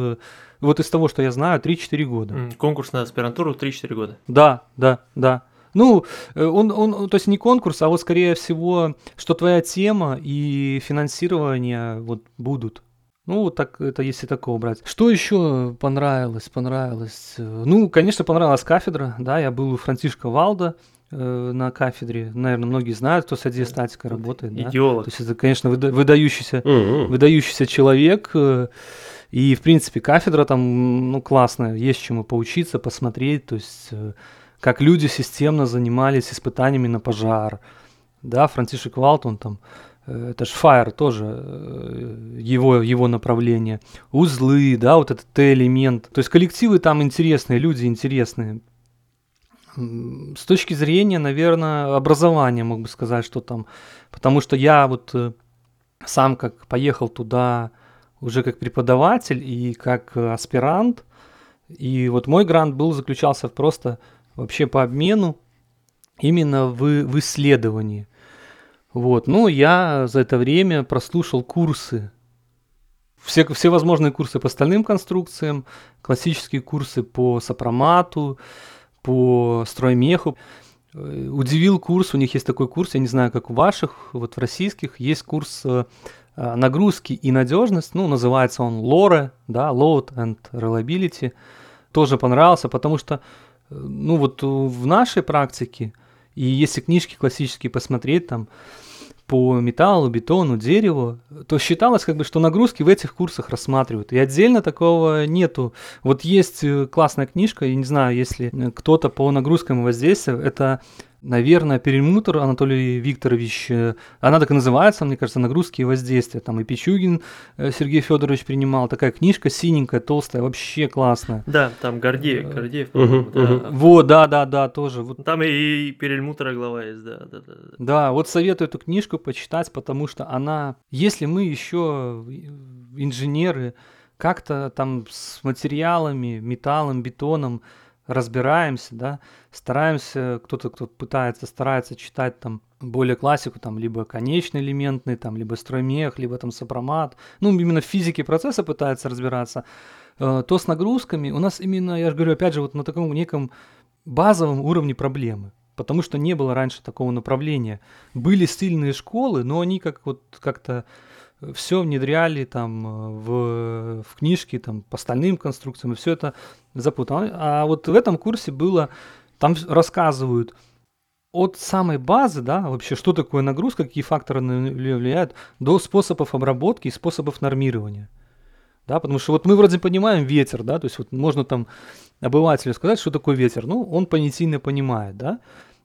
вот из того, что я знаю, 3-4 года. Конкурс на аспирантуру 3-4 года? Да, да, да. Ну, он, он, то есть не конкурс, а вот скорее всего, что твоя тема и финансирование вот будут. Ну, вот так, это если такого брать. Что еще понравилось? Понравилось? Ну, конечно, понравилась кафедра, да, я был у Франтишка Валда, э, на кафедре. Наверное, многие знают, кто с адиастатикой работает. Идеолог. Да? То есть это, конечно, выда- выдающийся, mm-hmm. выдающийся человек. Э, и, в принципе, кафедра там, ну, классная. Есть чему поучиться, посмотреть. То есть, э, как люди системно занимались испытаниями на пожар. Да, Франтишек Валт, он там это же Fire тоже э, его, его направление, узлы, да, вот этот Т-элемент. То есть коллективы там интересные, люди интересные. С точки зрения, наверное, образования, мог бы сказать, что там, потому что я вот э, сам как поехал туда уже как преподаватель и как аспирант, и вот мой грант был, заключался просто вообще по обмену именно в, в исследовании. Вот. Ну, я за это время прослушал курсы, все, все возможные курсы по стальным конструкциям, классические курсы по сопромату, по строймеху. Э, удивил курс, у них есть такой курс, я не знаю, как у ваших, вот в российских, есть курс э, нагрузки и надежность, ну, называется он LORE, да, Load and Reliability. Тоже понравился, потому что, э, ну, вот в нашей практике, и если книжки классические посмотреть, там, по металлу, бетону, дереву, то считалось, как бы, что нагрузки в этих курсах рассматривают. И отдельно такого нету. Вот есть э, классная книжка, я не знаю, если э, кто-то по нагрузкам и воздействию, это наверное, перемутр Анатолий Викторович, э, она так и называется, мне кажется, «Нагрузки и воздействия». Там и Пичугин Сергей Федорович принимал. Такая книжка синенькая, толстая, вообще классная. Да, там Гордеев, Гордеев, угу, да. Угу. Вот, да, да, да, тоже. Вот. Там и перельмутра глава есть, да, да, да. Да, вот советую эту книжку почитать, потому что она, если мы еще инженеры, как-то там с материалами, металлом, бетоном разбираемся, да, стараемся, кто-то, кто пытается, старается читать там более классику, там, либо конечный элементный, там, либо строймех, либо там сопромат, ну, именно в физике процесса пытается разбираться, э, то с нагрузками у нас именно, я же говорю, опять же, вот на таком неком базовом уровне проблемы, потому что не было раньше такого направления. Были сильные школы, но они как вот как-то все внедряли там э, в, в книжки там по остальным конструкциям, и все это запутано. А вот в этом курсе было, там рассказывают от самой базы, да, вообще, что такое нагрузка, какие факторы на нее влияют, до способов обработки и способов нормирования. Да, потому что вот мы вроде понимаем ветер, да, то есть вот можно там обывателю сказать, что такое ветер, ну, он понятийно понимает, да,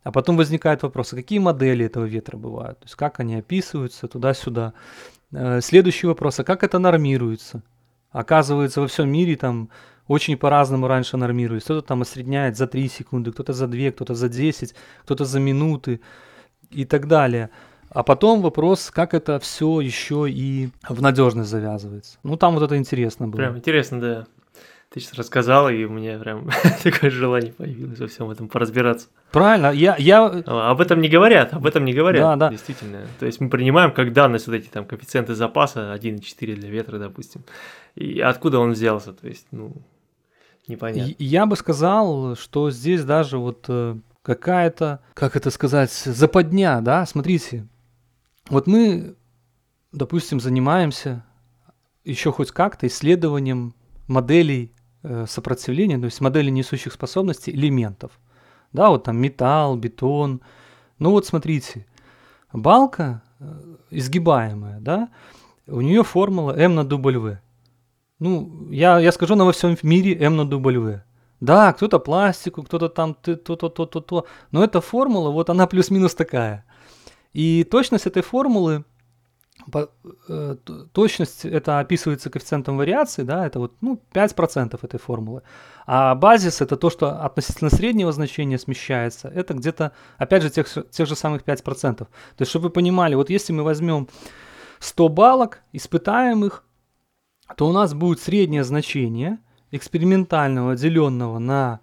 а потом возникает вопрос, а какие модели этого ветра бывают, то есть как они описываются туда-сюда. Э, следующий вопрос, а как это нормируется? Оказывается, во всем мире там очень по-разному раньше нормируется. Кто-то там осредняет за 3 секунды, кто-то за 2, кто-то за 10, кто-то за минуты и так далее. А потом вопрос, как это все еще и в надежность завязывается. Ну, там вот это интересно было. Прям интересно, да. Ты сейчас рассказал, и у меня прям такое желание появилось во всем этом поразбираться. Правильно, я, я... Об этом не говорят, об этом не говорят, да, да. действительно. То есть мы принимаем как данность вот эти там коэффициенты запаса 1,4 для ветра, допустим. И откуда он взялся, то есть, ну, непонятно. Я бы сказал, что здесь даже вот э, какая-то, как это сказать, западня, да, смотрите. Вот мы, допустим, занимаемся еще хоть как-то исследованием моделей сопротивления, то есть модели несущих способностей элементов. Да, вот там металл, бетон. Ну вот смотрите, балка э, изгибаемая, да, у нее формула m на W. Ну, я, я скажу, она во всем мире m на W. Да, кто-то пластику, кто-то там то-то, то-то, то. Но эта формула, вот она плюс-минус такая. И точность этой формулы Э, точность это описывается коэффициентом вариации, да, это вот ну, 5% этой формулы. А базис это то, что относительно среднего значения смещается, это где-то, опять же, тех, тех же самых 5%. То есть, чтобы вы понимали, вот если мы возьмем 100 балок, испытаем их, то у нас будет среднее значение экспериментального, деленного на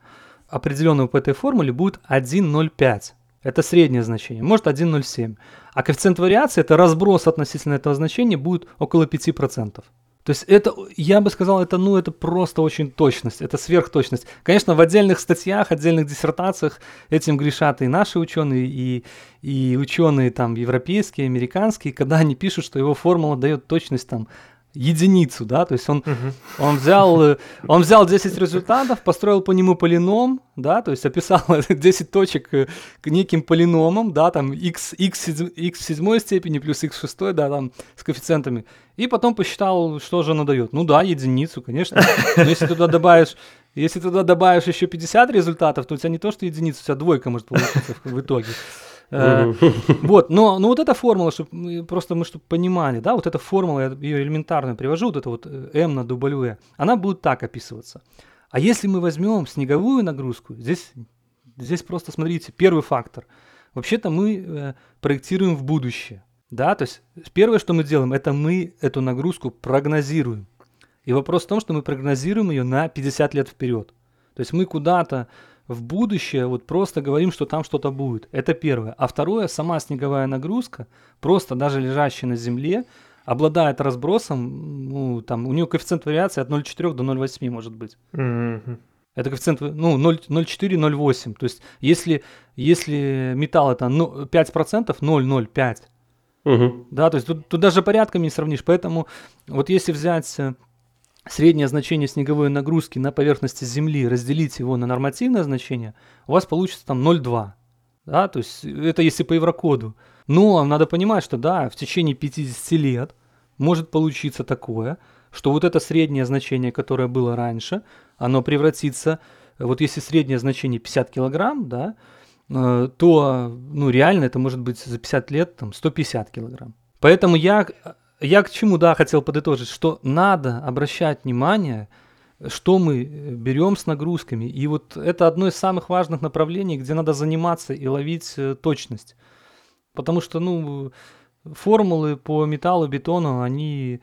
определенную по этой формуле, будет 1,05. Это среднее значение, может 1,07. А коэффициент вариации, это разброс относительно этого значения, будет около 5%. То есть это, я бы сказал, это, ну, это просто очень точность, это сверхточность. Конечно, в отдельных статьях, отдельных диссертациях этим грешат и наши ученые, и, и ученые там европейские, американские, когда они пишут, что его формула дает точность там единицу, да, то есть он, uh-huh. он, взял, э, он взял 10 результатов, построил по нему полином, да, то есть описал 10 точек э, к неким полиномам, да, там x, x, x в седьмой степени плюс x в шестой, да, там с коэффициентами, и потом посчитал, что же она дает. Ну да, единицу, конечно, но если туда добавишь если туда добавишь еще 50 результатов, то у тебя не то, что единица, у тебя двойка может получиться в итоге. Э, вот, но, но вот эта формула, чтобы просто мы чтобы понимали, да, вот эта формула, я ее элементарно привожу, вот это вот э, m на W, она будет так описываться. А если мы возьмем снеговую нагрузку, здесь, здесь просто смотрите, первый фактор. Вообще-то мы э, проектируем в будущее. Да, то есть первое, что мы делаем, это мы эту нагрузку прогнозируем. И вопрос в том, что мы прогнозируем ее на 50 лет вперед. То есть мы куда-то в будущее вот просто говорим, что там что-то будет. Это первое. А второе, сама снеговая нагрузка, просто даже лежащая на земле, обладает разбросом, ну, там, у нее коэффициент вариации от 0,4 до 0,8 может быть. Mm-hmm. Это коэффициент, ну, 0,4-0,8. То есть, если, если металл это 5%, 0,05. Угу. Да, то есть тут, тут даже порядками не сравнишь. Поэтому вот если взять э, среднее значение снеговой нагрузки на поверхности Земли, разделить его на нормативное значение, у вас получится там 0,2. Да, то есть это если по еврокоду. Но надо понимать, что да, в течение 50 лет может получиться такое, что вот это среднее значение, которое было раньше, оно превратится, вот если среднее значение 50 килограмм, да, э, то ну, реально это может быть за 50 лет там, 150 килограмм. Поэтому я я к чему, да, хотел подытожить, что надо обращать внимание, что мы э, берем с нагрузками. И вот это одно из самых важных направлений, где надо заниматься и ловить э, точность. Потому что, ну, формулы по металлу, бетону, они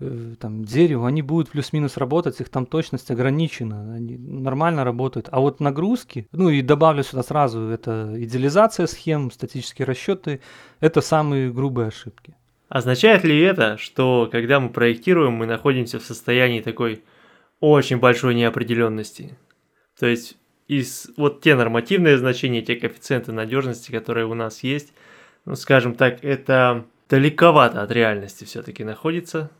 э, там, дерево, они будут плюс-минус работать, их там точность ограничена, они нормально работают. А вот нагрузки, ну и добавлю сюда сразу, это идеализация схем, статические расчеты, это самые грубые ошибки. Означает ли это, что когда мы проектируем, мы находимся в состоянии такой очень большой неопределенности? То есть из вот те нормативные значения, те коэффициенты надежности, которые у нас есть, ну, скажем так, это далековато от реальности все-таки находится,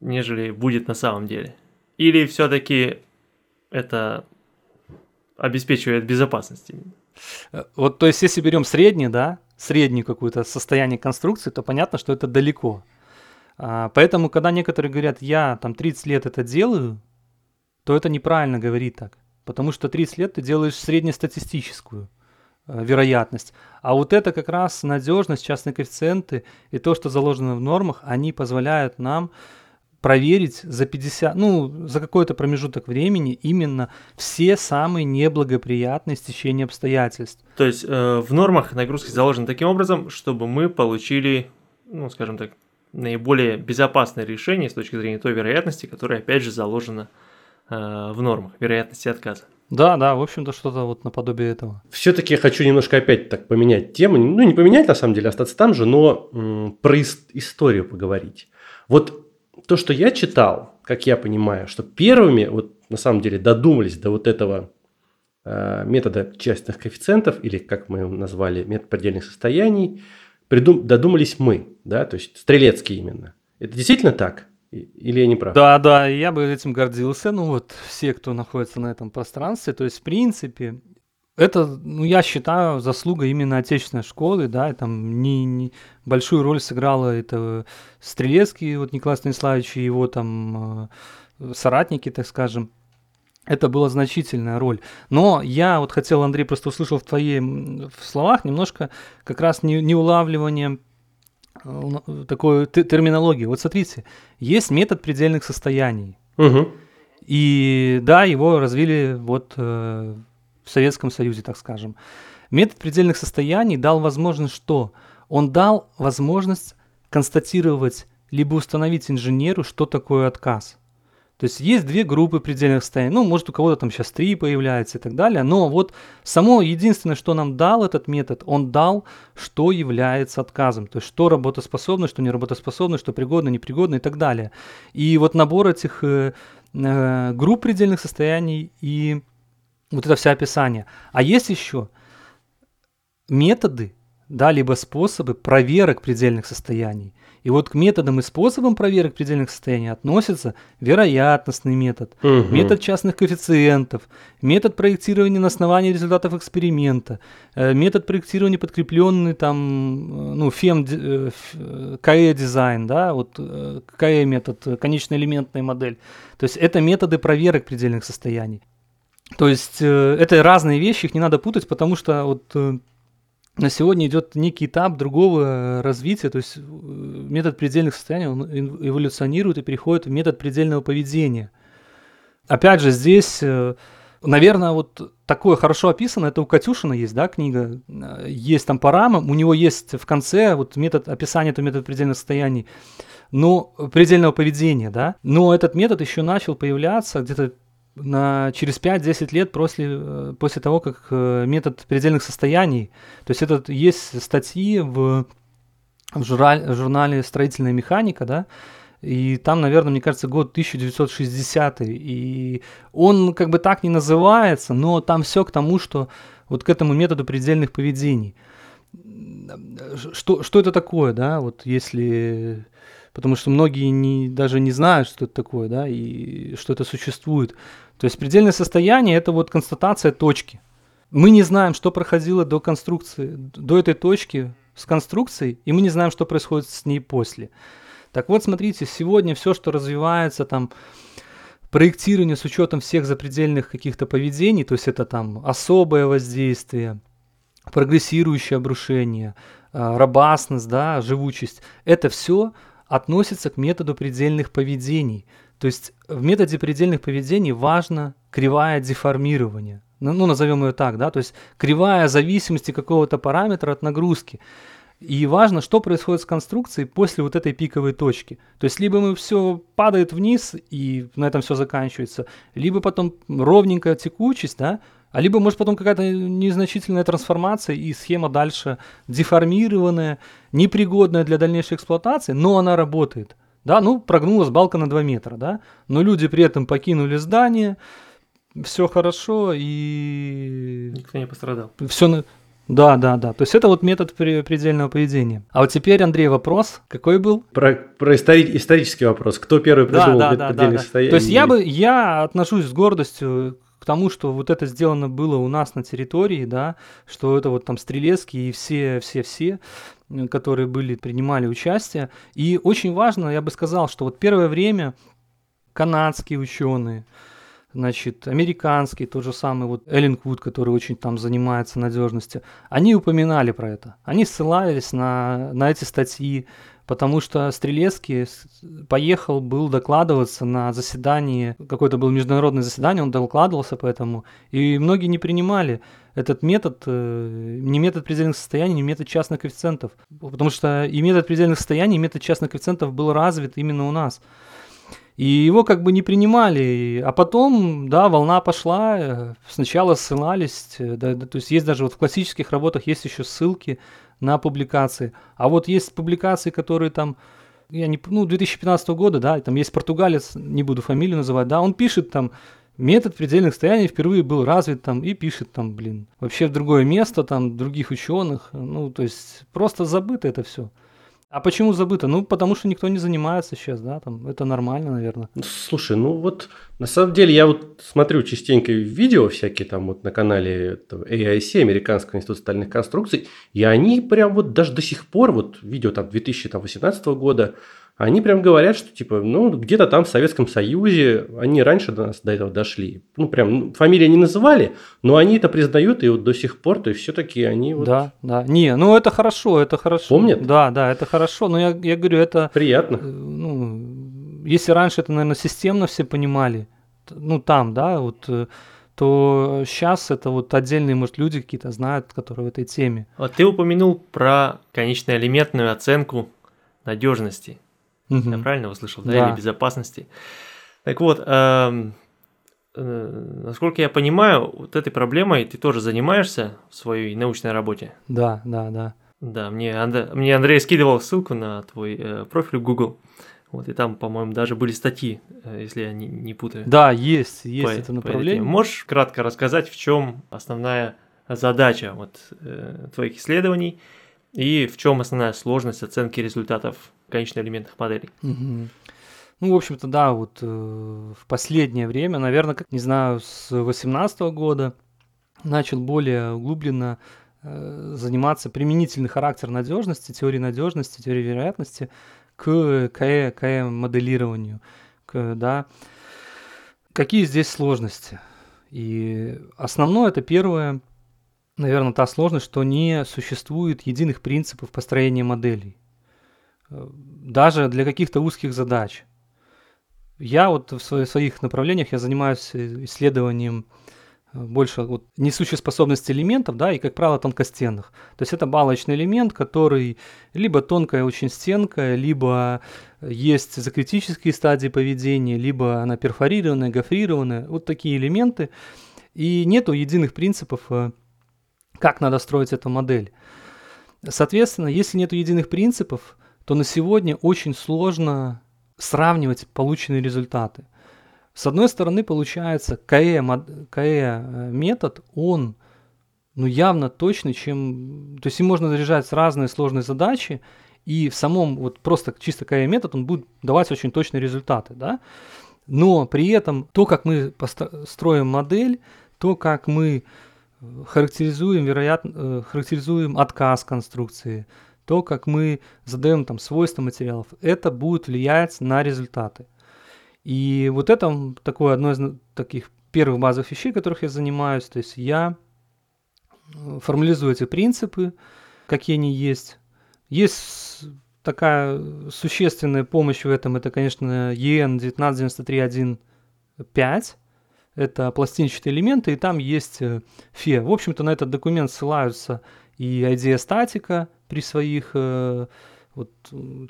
нежели будет на самом деле. Или все-таки это обеспечивает безопасность э, Вот, то есть, если берем средний, да, среднее какое-то состояние конструкции, то понятно, что это далеко. А, поэтому, когда некоторые говорят, я там 30 лет это делаю, то это неправильно говорить так. Потому что 30 лет ты делаешь среднестатистическую э, вероятность. А вот это как раз надежность, частные коэффициенты и то, что заложено в нормах, они позволяют нам проверить за 50, ну, за какой-то промежуток времени именно все самые неблагоприятные стечения обстоятельств. То есть э, в нормах нагрузки заложены таким образом, чтобы мы получили, ну, скажем так, наиболее безопасное решение с точки зрения той вероятности, которая, опять же, заложена э, в нормах, вероятности отказа. Да, да, в общем-то, что-то вот наподобие этого. Все-таки я хочу немножко опять так поменять тему. Ну, не поменять, на самом деле, остаться там же, но м, про ис- историю поговорить. Вот то, что я читал, как я понимаю, что первыми вот на самом деле додумались до вот этого э, метода частных коэффициентов, или как мы его назвали, метод предельных состояний, придум, додумались мы, да, то есть Стрелецкий именно. Это действительно так? Или я не прав? Да, да, я бы этим гордился. Ну вот все, кто находится на этом пространстве, то есть в принципе это, ну, я считаю, заслуга именно отечественной школы, да, и там не, не большую роль сыграла это Стрелецкий, вот Николай Станиславович и его там э, соратники, так скажем. Это была значительная роль. Но я вот хотел, Андрей, просто услышал в твоих в словах немножко как раз не, не улавливание э, такой терминологии. Вот смотрите, есть метод предельных состояний. Угу. И да, его развили вот э, в Советском Союзе, так скажем. Метод предельных состояний дал возможность что? Он дал возможность констатировать либо установить инженеру, что такое отказ. То есть есть две группы предельных состояний. Ну, может, у кого-то там сейчас три появляется и так далее. Но вот само единственное, что нам дал этот метод, он дал, что является отказом. То есть что работоспособно, что неработоспособно, что пригодно, непригодно и так далее. И вот набор этих э, э, групп предельных состояний и вот это все описание. А есть еще методы, да, либо способы проверок предельных состояний. И вот к методам и способам проверок предельных состояний относится вероятностный метод, угу. метод частных коэффициентов, метод проектирования на основании результатов эксперимента, э, метод проектирования подкрепленный там, э, ну, ФЕМ, э, КЭ дизайн, да, вот КЭ метод, конечно-элементная модель. То есть это методы проверок предельных состояний. То есть э, это разные вещи, их не надо путать, потому что вот э, на сегодня идет некий этап другого развития, то есть э, метод предельных состояний он эволюционирует и переходит в метод предельного поведения. Опять же, здесь, э, наверное, вот такое хорошо описано, это у Катюшина есть, да, книга, э, есть там по рамам, у него есть в конце вот метод описания этого метода предельных состояний, но предельного поведения, да, но этот метод еще начал появляться где-то на, через 5-10 лет после, э, после того, как э, метод предельных состояний, то есть это есть статьи в, в журнале, журнале «Строительная механика», да, и там, наверное, мне кажется, год 1960, и он как бы так не называется, но там все к тому, что вот к этому методу предельных поведений. Что, что это такое, да, вот если потому что многие не, даже не знают, что это такое, да, и что это существует. То есть предельное состояние – это вот констатация точки. Мы не знаем, что проходило до конструкции, до этой точки с конструкцией, и мы не знаем, что происходит с ней после. Так вот, смотрите, сегодня все, что развивается, там, проектирование с учетом всех запредельных каких-то поведений, то есть это там особое воздействие, прогрессирующее обрушение, а, робастность, да, живучесть, это все относится к методу предельных поведений. То есть в методе предельных поведений важно кривая деформирования. Ну, ну назовем ее так, да, то есть кривая зависимости какого-то параметра от нагрузки. И важно, что происходит с конструкцией после вот этой пиковой точки. То есть либо мы все падает вниз и на этом все заканчивается, либо потом ровненькая текучесть, да, а либо может потом какая-то незначительная трансформация и схема дальше деформированная, непригодная для дальнейшей эксплуатации, но она работает. Да, ну прогнулась балка на 2 метра, да, но люди при этом покинули здание, все хорошо и... Никто не пострадал. Все, да, да, да. То есть это вот метод предельного поведения. А вот теперь, Андрей, вопрос какой был? Про, про истори- исторический вопрос. Кто первый придумал да, да, предельное да, да, состояние? То есть я бы, я отношусь с гордостью к тому, что вот это сделано было у нас на территории, да, что это вот там Стрелецкий и все, все, все, которые были, принимали участие. И очень важно, я бы сказал, что вот первое время канадские ученые, значит, американский, тот же самый вот Эллингвуд, который очень там занимается надежностью, они упоминали про это. Они ссылались на, на эти статьи, потому что Стрелецкий поехал, был докладываться на заседании, какое-то было международное заседание, он докладывался по этому, и многие не принимали этот метод, э, не метод предельных состояний, не метод частных коэффициентов, потому что и метод предельных состояний, и метод частных коэффициентов был развит именно у нас. И его как бы не принимали. А потом, да, волна пошла, э, сначала ссылались, э, да, да, то есть есть даже вот в классических работах есть еще ссылки на публикации. А вот есть публикации, которые там, я не, ну, 2015 года, да, там есть португалец, не буду фамилию называть, да, он пишет там, метод предельных состояний впервые был развит там и пишет там, блин, вообще в другое место, там, других ученых, ну, то есть просто забыто это все. А почему забыто? Ну, потому что никто не занимается сейчас, да, там, это нормально, наверное. Слушай, ну вот, на самом деле, я вот смотрю частенько видео всякие там вот на канале AIC, Американского института стальных конструкций, и они прям вот даже до сих пор, вот видео там 2018 года, они прям говорят, что типа, ну, где-то там в Советском Союзе они раньше до нас до этого дошли. Ну, прям ну, фамилии не называли, но они это признают, и вот до сих пор, то есть все-таки они вот... Да, да. Не, ну это хорошо, это хорошо. Помнят? Да, да, это хорошо, но я, я говорю, это... Приятно. Э, ну, если раньше это, наверное, системно все понимали, ну, там, да, вот э, то сейчас это вот отдельные, может, люди какие-то знают, которые в этой теме. Вот ты упомянул про конечноэлементную оценку надежности. Угу. Я правильно услышал, да? да? Или безопасности. Так вот, эм, э, насколько я понимаю, вот этой проблемой ты тоже занимаешься в своей научной работе. Да, да, да. Да, мне, Анд... мне Андрей скидывал ссылку на твой э, профиль в Google. Вот, и там, по-моему, даже были статьи, э, если я не, не путаю. Да, есть, есть по, это направление. Можешь кратко рассказать, в чем основная задача вот, э, твоих исследований и в чем основная сложность оценки результатов конечно-элементных моделей. Ну, в общем-то, да, вот э, в последнее время, наверное, как, не знаю, с 2018 года начал более углубленно э, заниматься применительный характер надежности, теории надежности, теории вероятности к КЭ, КЭ моделированию. К, да. Какие здесь сложности? И основное это первое, наверное, та сложность, что не существует единых принципов построения моделей. Э, даже для каких-то узких задач. Я вот в своих направлениях я занимаюсь э, исследованием э, больше вот несущей способности элементов, да, и, как правило, тонкостенных. То есть это балочный элемент, который либо тонкая очень стенка, либо есть закритические стадии поведения, либо она перфорированная, гофрированная. Вот такие элементы. И нету единых принципов, как надо строить эту модель. Соответственно, если нет единых принципов, то на сегодня очень сложно сравнивать полученные результаты. С одной стороны, получается, КЭ, КЭ э, он ну, явно точный, чем... То есть им можно решать разные сложные задачи, и в самом вот просто чисто КЭ метод, он будет давать очень точные результаты, да? Но при этом то, как мы строим модель, то, как мы характеризуем, вероятно, э, характеризуем отказ конструкции, то, как мы задаем там свойства материалов, это будет влиять на результаты. И вот это такое одно из таких первых базовых вещей, которых я занимаюсь. То есть я э, формализую эти принципы, какие они есть. Есть такая существенная помощь в этом, это, конечно, EN 19931.5, это пластинчатые элементы, и там есть. Э, в общем-то, на этот документ ссылаются и идея статика, при своих, э, вот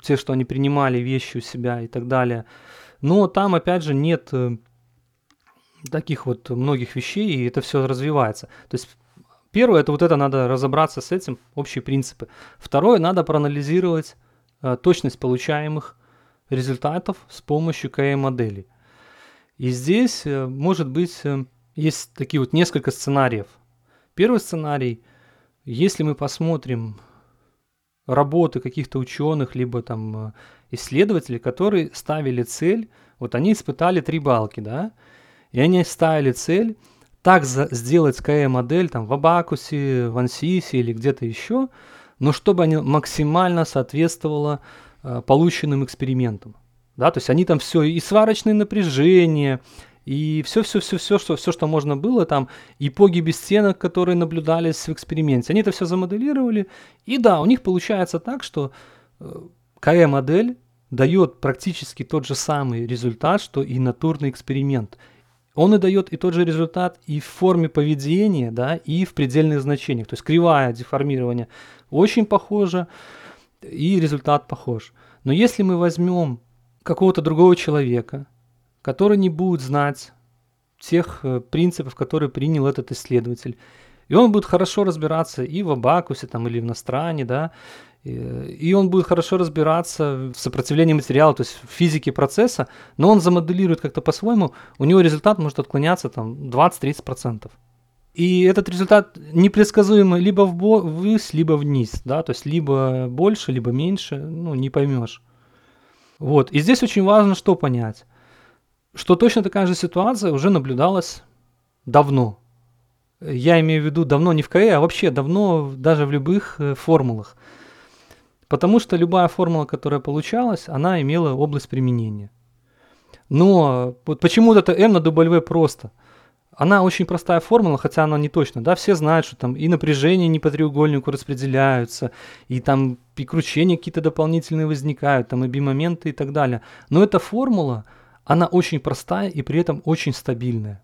те, что они принимали вещи у себя и так далее. Но там, опять же, нет э, таких вот многих вещей, и это все развивается. То есть первое, это вот это надо разобраться с этим, общие принципы. Второе, надо проанализировать э, точность получаемых результатов с помощью КМ-моделей. И здесь, э, может быть, э, есть такие вот несколько сценариев. Первый сценарий, если мы посмотрим работы каких-то ученых, либо там э, исследователей, которые ставили цель, вот они испытали три балки, да, и они ставили цель так за, сделать КЭ-модель там в Абакусе, в Ансисе или где-то еще, но чтобы они максимально соответствовала э, полученным экспериментам. Да, то есть они там все, и сварочные напряжения, и все-все-все-все, что, все, что можно было там, и погиби стенок, которые наблюдались в эксперименте, они это все замоделировали, и да, у них получается так, что э, КЭ-модель дает практически тот же самый результат, что и натурный эксперимент. Он и дает и тот же результат и в форме поведения, да, и в предельных значениях. То есть кривая деформирования очень похожа, и результат похож. Но если мы возьмем какого-то другого человека, который не будет знать тех э, принципов, которые принял этот исследователь, и он будет хорошо разбираться и в Абакусе там, или в Настране, да, и он будет хорошо разбираться в сопротивлении материала, то есть в физике процесса, но он замоделирует как-то по-своему, у него результат может отклоняться там 20-30%. И этот результат непредсказуемый либо ввысь, либо вниз, да, то есть либо больше, либо меньше, ну, не поймешь. Вот, и здесь очень важно что понять, что точно такая же ситуация уже наблюдалась давно. Я имею в виду давно не в КЭ, а вообще давно даже в любых э, формулах. Потому что любая формула, которая получалась, она имела область применения. Но вот почему это m на W просто? Она очень простая формула, хотя она не точна. Да? Все знают, что там и напряжения не по треугольнику распределяются, и там и кручения какие-то дополнительные возникают, там и бимоменты и так далее. Но эта формула, она очень простая и при этом очень стабильная.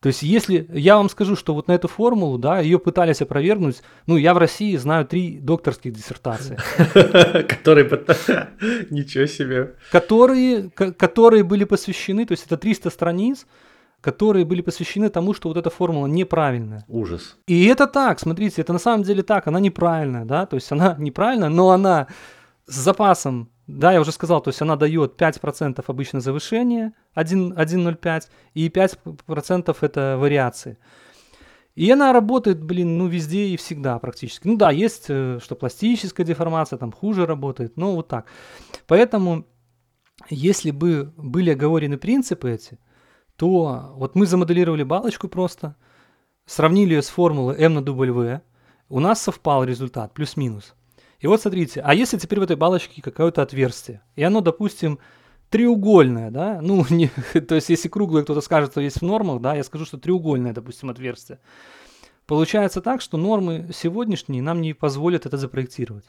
То есть, если я вам скажу, что вот на эту формулу, да, ее пытались опровергнуть, ну, я в России знаю три докторских диссертации. Которые... Ничего себе. Которые, которые были посвящены, то есть это 300 страниц, которые были посвящены тому, что вот эта формула неправильная. Ужас. И это так, смотрите, это на самом деле так, она неправильная, да, то есть она неправильная, но она с запасом да, я уже сказал, то есть она дает 5% обычно завышение 1,05 и 5% это вариации. И она работает, блин, ну везде и всегда практически. Ну да, есть, э, что пластическая деформация там хуже работает, но вот так. Поэтому, если бы были оговорены принципы эти, то вот мы замоделировали балочку просто, сравнили ее с формулой m на W, у нас совпал результат, плюс-минус. И вот смотрите, а если теперь в этой балочке какое-то отверстие, и оно, допустим, треугольное, да, ну, не, то есть если круглое кто-то скажет, что есть в нормах, да, я скажу, что треугольное, допустим, отверстие. Получается так, что нормы сегодняшние нам не позволят это запроектировать.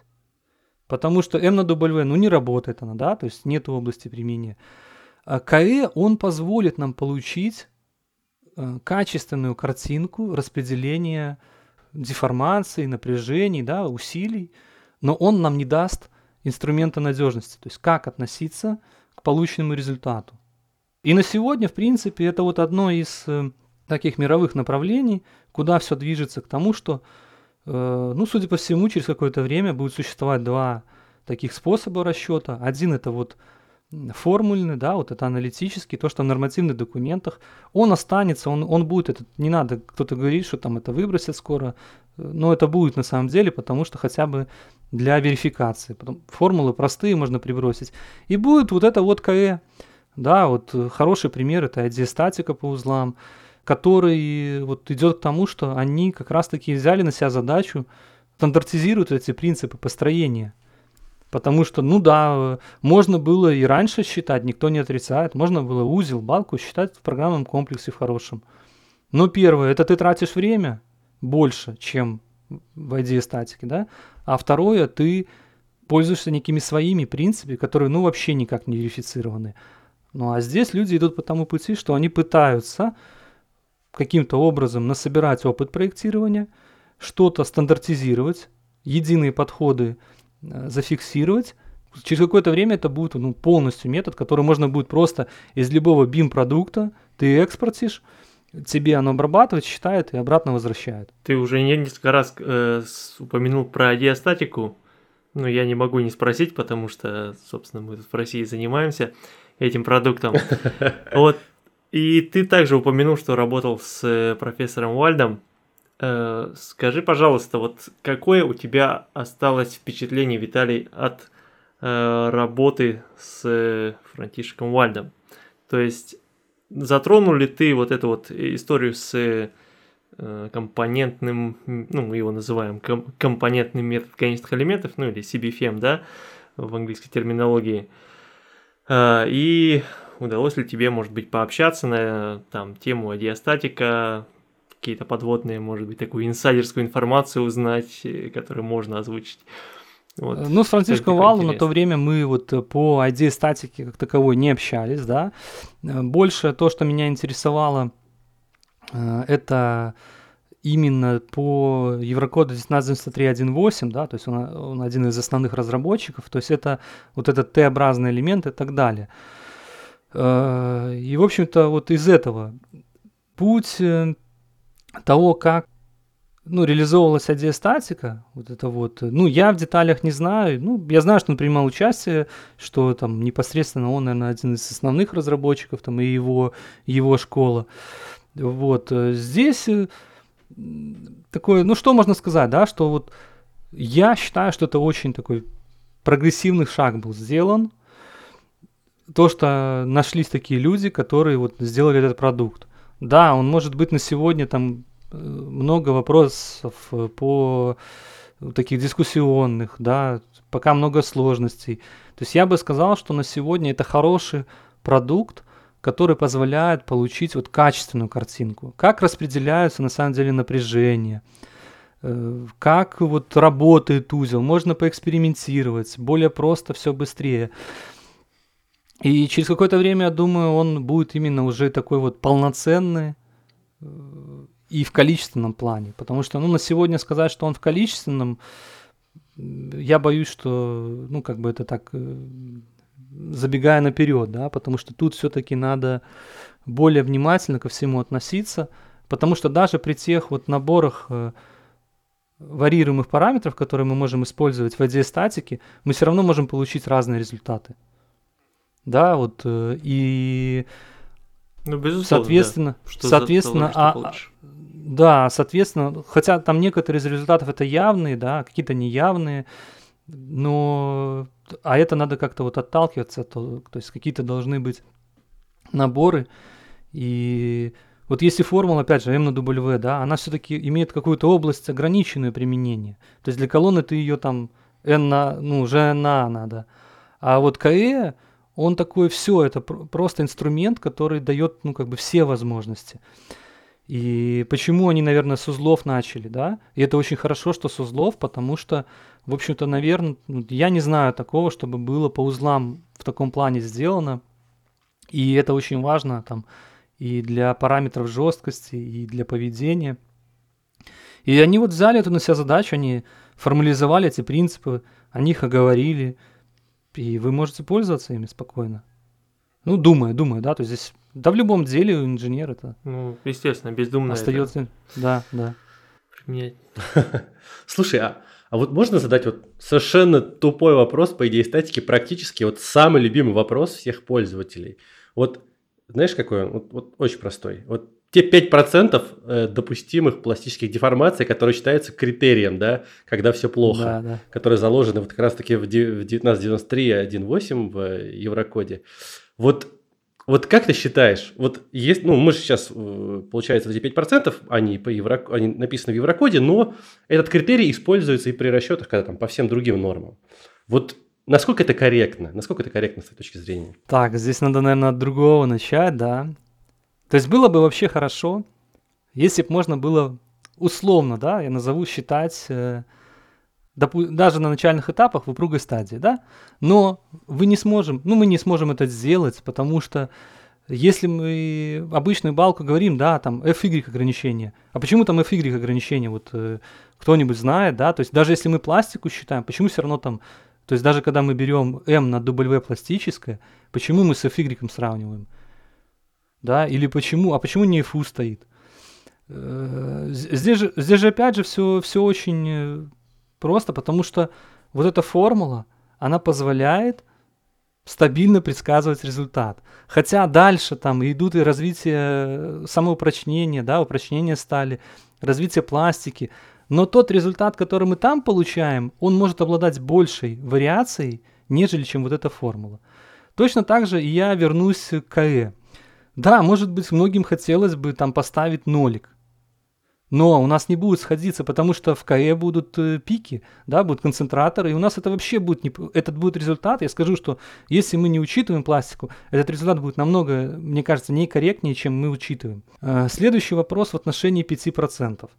Потому что M на W, ну, не работает она, да, то есть нет области применения. А КЭ, он позволит нам получить э, качественную картинку распределения деформаций, напряжений, да, усилий, но он нам не даст инструмента надежности, то есть как относиться к полученному результату. И на сегодня, в принципе, это вот одно из э, таких мировых направлений, куда все движется к тому, что, э, ну, судя по всему, через какое-то время будет существовать два таких способа расчета. Один это вот формульный, да, вот это аналитический, то, что в нормативных документах, он останется, он, он будет, это, не надо, кто-то говорит, что там это выбросят скоро, но это будет на самом деле, потому что хотя бы для верификации. Потом формулы простые можно прибросить. И будет вот это вот КЭ. Да, вот хороший пример это диастатика по узлам, который вот идет к тому, что они как раз-таки взяли на себя задачу стандартизируют эти принципы построения. Потому что, ну да, можно было и раньше считать, никто не отрицает. Можно было узел, балку считать в программном комплексе в хорошем. Но первое, это ты тратишь время больше, чем в идее статики, да? А второе, ты пользуешься некими своими принципами, которые, ну, вообще никак не верифицированы. Ну, а здесь люди идут по тому пути, что они пытаются каким-то образом насобирать опыт проектирования, что-то стандартизировать, единые подходы зафиксировать. Через какое-то время это будет ну, полностью метод, который можно будет просто из любого BIM-продукта ты экспортишь, тебе оно обрабатывает, считает и обратно возвращает. Ты уже несколько раз э, упомянул про диастатику. Ну, я не могу не спросить, потому что, собственно, мы тут в России занимаемся этим продуктом. Вот. И ты также упомянул, что работал с э, профессором Уальдом. Э, скажи, пожалуйста, вот какое у тебя осталось впечатление, Виталий, от э, работы с Франтишеком Уальдом? То есть затронул ли ты вот эту вот историю с компонентным, ну, мы его называем компонентный метод конечных элементов, ну, или CBFM, да, в английской терминологии. И удалось ли тебе, может быть, пообщаться на там, тему диастатика, какие-то подводные, может быть, такую инсайдерскую информацию узнать, э, которую можно озвучить. Вот. Э, ну, с Франциском Валом на то время мы вот э, по идее статики как таковой не общались, да. Больше то, что меня интересовало, это именно по Еврокоду 1993.1.8, да, то есть он, он один из основных разработчиков, то есть это вот этот Т-образный элемент и так далее. И, в общем-то, вот из этого путь того, как ну, реализовывалась адиастатика, вот это вот, ну, я в деталях не знаю, ну, я знаю, что он принимал участие, что там непосредственно он, наверное, один из основных разработчиков, там, и его, его школа, вот, э, здесь такое, ну, что можно сказать, да, что вот я считаю, что это очень такой прогрессивный шаг был сделан, то, что нашлись такие люди, которые вот сделали этот продукт. Да, он может быть на сегодня там э, много вопросов э, по таких дискуссионных, да, пока много сложностей. То есть я бы сказал, что на сегодня это хороший продукт, который позволяет получить вот качественную картинку. Как распределяются на самом деле напряжения, э, как вот работает узел, можно поэкспериментировать, более просто, все быстрее. И через какое-то время, я думаю, он будет именно уже такой вот полноценный э, и в количественном плане. Потому что, ну, на сегодня сказать, что он в количественном, я боюсь, что, ну, как бы это так, э, забегая наперед, да, потому что тут все-таки надо более внимательно ко всему относиться, потому что даже при тех вот наборах э, варьируемых параметров, которые мы можем использовать в адиастатике, мы все равно можем получить разные результаты. Да, вот э, и ну, безусловно, соответственно, да. что соответственно, за, что а, да, соответственно, хотя там некоторые из результатов это явные, да, какие-то неявные, но а это надо как-то вот отталкиваться, то, то есть какие-то должны быть наборы и вот если формула, опять же, m на W, да, она все-таки имеет какую-то область ограниченное применение. То есть для колонны ты ее там n на, ну, уже на надо. А вот КЭ, он такой, все, это просто инструмент, который дает, ну, как бы все возможности. И почему они, наверное, с узлов начали, да? И это очень хорошо, что с узлов, потому что, в общем-то, наверное, ну, я не знаю такого, чтобы было по узлам в таком плане сделано. И это очень важно там и для параметров жесткости, и для поведения. И они вот взяли эту на себя задачу, они формализовали эти принципы, о них оговорили – и вы можете пользоваться ими спокойно. Ну, думая, думая, да, то есть здесь, да в любом деле инженер это... Ну, естественно, бездумно Остается, это... да, да. Применять. Слушай, а, а вот можно задать вот совершенно тупой вопрос по идее статики, практически вот самый любимый вопрос всех пользователей. Вот знаешь какой он? Вот, вот очень простой. Вот те 5% э, допустимых пластических деформаций, которые считаются критерием, да, когда все плохо, да, да. которые заложены вот как раз-таки в 1993 1.8 в Еврокоде. Вот, вот как ты считаешь, вот есть, ну, мы же сейчас, э, получается, эти 5%, они, по Евро, они написаны в Еврокоде, но этот критерий используется и при расчетах, когда там по всем другим нормам. Вот Насколько это корректно? Насколько это корректно с твоей точки зрения? Так, здесь надо, наверное, от другого начать, да. То есть было бы вообще хорошо, если бы можно было условно, да, я назову считать э, даже на начальных этапах в упругой стадии, да, но вы не сможем, ну мы не сможем это сделать, потому что Если мы обычную балку говорим, да, там FY ограничение. А почему там FY ограничение? Вот э, кто-нибудь знает, да? То есть даже если мы пластику считаем, почему все равно там... То есть даже когда мы берем M на W пластическое, почему мы с FY сравниваем? Да? Или почему? А почему не FU стоит? Э, здесь же, здесь же опять же все, все очень э, просто, потому что вот эта формула, она позволяет стабильно предсказывать результат. Хотя дальше там идут и развитие э, самоупрочнения, да, упрочнение стали, развитие пластики. Но тот результат, который мы там получаем, он может обладать большей вариацией, нежели чем вот эта формула. Точно так же я вернусь к КЭ. Да, может быть, многим хотелось бы там поставить нолик. Но у нас не будет сходиться, потому что в КЭ будут э, пики, да, будут концентраторы, и у нас это вообще будет, не, этот будет результат. Я скажу, что если мы не учитываем пластику, этот результат будет намного, мне кажется, некорректнее, чем мы учитываем. Э, следующий вопрос в отношении 5%.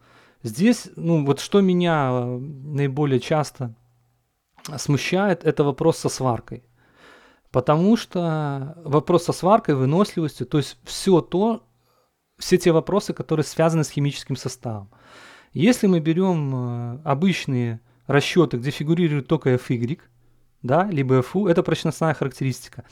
Здесь, ну вот что меня э, наиболее часто смущает, это вопрос со сваркой. Потому что вопрос со сваркой, выносливостью, то есть все то, все те вопросы, которые связаны с химическим составом. Если мы берем э, обычные расчеты, где фигурирует только FY, да, либо FU, это прочностная характеристика,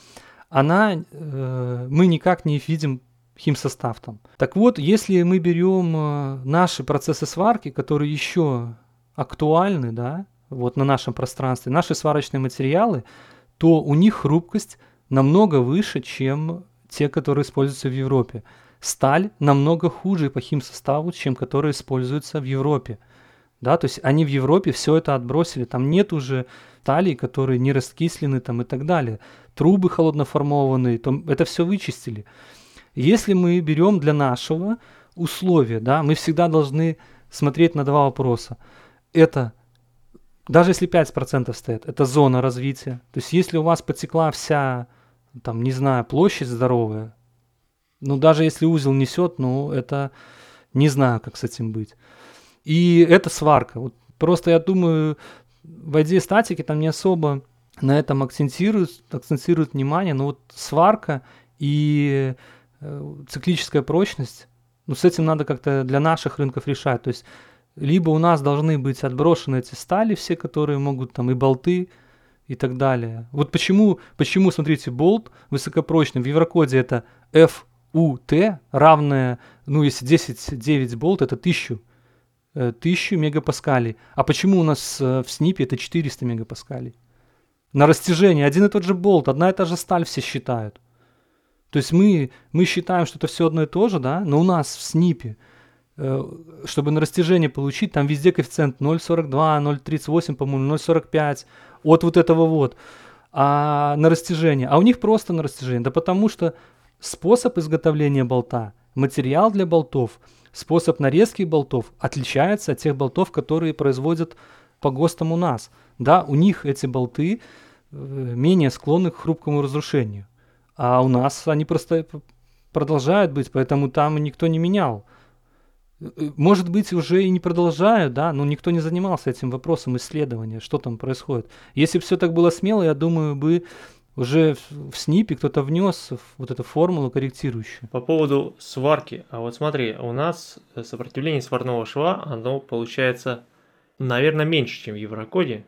она, э, мы никак не видим химсостав там. Так вот, если мы берем э, наши процессы сварки, которые еще актуальны, да, вот на нашем пространстве, наши сварочные материалы, то у них хрупкость намного выше, чем те, которые используются в Европе сталь намного хуже по химсоставу, чем которые используются в Европе. Да, то есть они в Европе все это отбросили, там нет уже стали, которые не раскислены там и так далее. Трубы холодноформованные, там, это все вычистили. Если мы берем для нашего условия, да, мы всегда должны смотреть на два вопроса. Это, даже если 5% стоит, это зона развития. То есть если у вас потекла вся, там, не знаю, площадь здоровая, ну, даже если узел несет, ну, это не знаю, как с этим быть. И это сварка. Вот просто я думаю, в идее статики там не особо на этом акцентируют, акцентируют внимание, но вот сварка и э, циклическая прочность, ну, с этим надо как-то для наших рынков решать. То есть, либо у нас должны быть отброшены эти стали все, которые могут там и болты, и так далее. Вот почему, почему смотрите, болт высокопрочный, в Еврокоде это F УТ равное, ну если 10, 9 болт, это 1000, 1000 э, мегапаскалей. А почему у нас э, в СНИПе это 400 мегапаскалей? На растяжение один и тот же болт, одна и та же сталь все считают. То есть мы, мы считаем, что это все одно и то же, да, но у нас в СНИПе, чтобы на растяжение получить, там везде коэффициент 0,42, 0,38, по-моему, 0,45, от вот этого вот. А на растяжение, а у них просто на растяжение, да потому что Способ изготовления болта, материал для болтов, способ нарезки болтов отличается от тех болтов, которые производят по ГОСТам у нас. Да, у них эти болты э, менее склонны к хрупкому разрушению. А у нас они просто продолжают быть, поэтому там никто не менял. Может быть, уже и не продолжают, да, но никто не занимался этим вопросом исследования, что там происходит. Если бы все так было смело, я думаю, бы уже в, в СНИПе кто-то внес вот эту формулу корректирующую. По поводу сварки. А вот смотри, у нас сопротивление сварного шва, оно получается, наверное, меньше, чем в Еврокоде.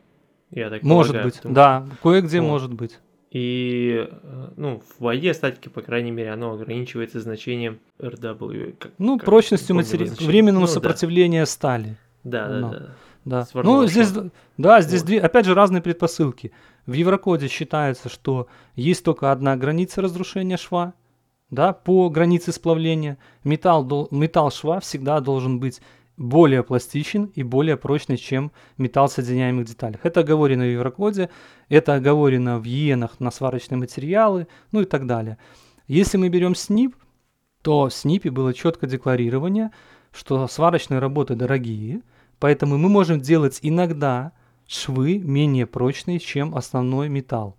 Я так может полагаю, быть, потому... да, кое-где вот. может быть. И э, ну, в воде статики, по крайней мере, оно ограничивается значением RW. Как, ну, как, прочностью материала, временному ну, сопротивлению да. стали. Да, да, да. Да. Ну, здесь, да, здесь вот. две, опять же, разные предпосылки. В Еврокоде считается, что есть только одна граница разрушения шва, да, по границе сплавления. Металл, металл шва всегда должен быть более пластичен и более прочный, чем металл в соединяемых деталях. Это оговорено в Еврокоде, это оговорено в иенах на сварочные материалы, ну и так далее. Если мы берем СНИП, то в СНИПе было четкое декларирование, что сварочные работы дорогие, поэтому мы можем делать иногда швы менее прочные, чем основной металл.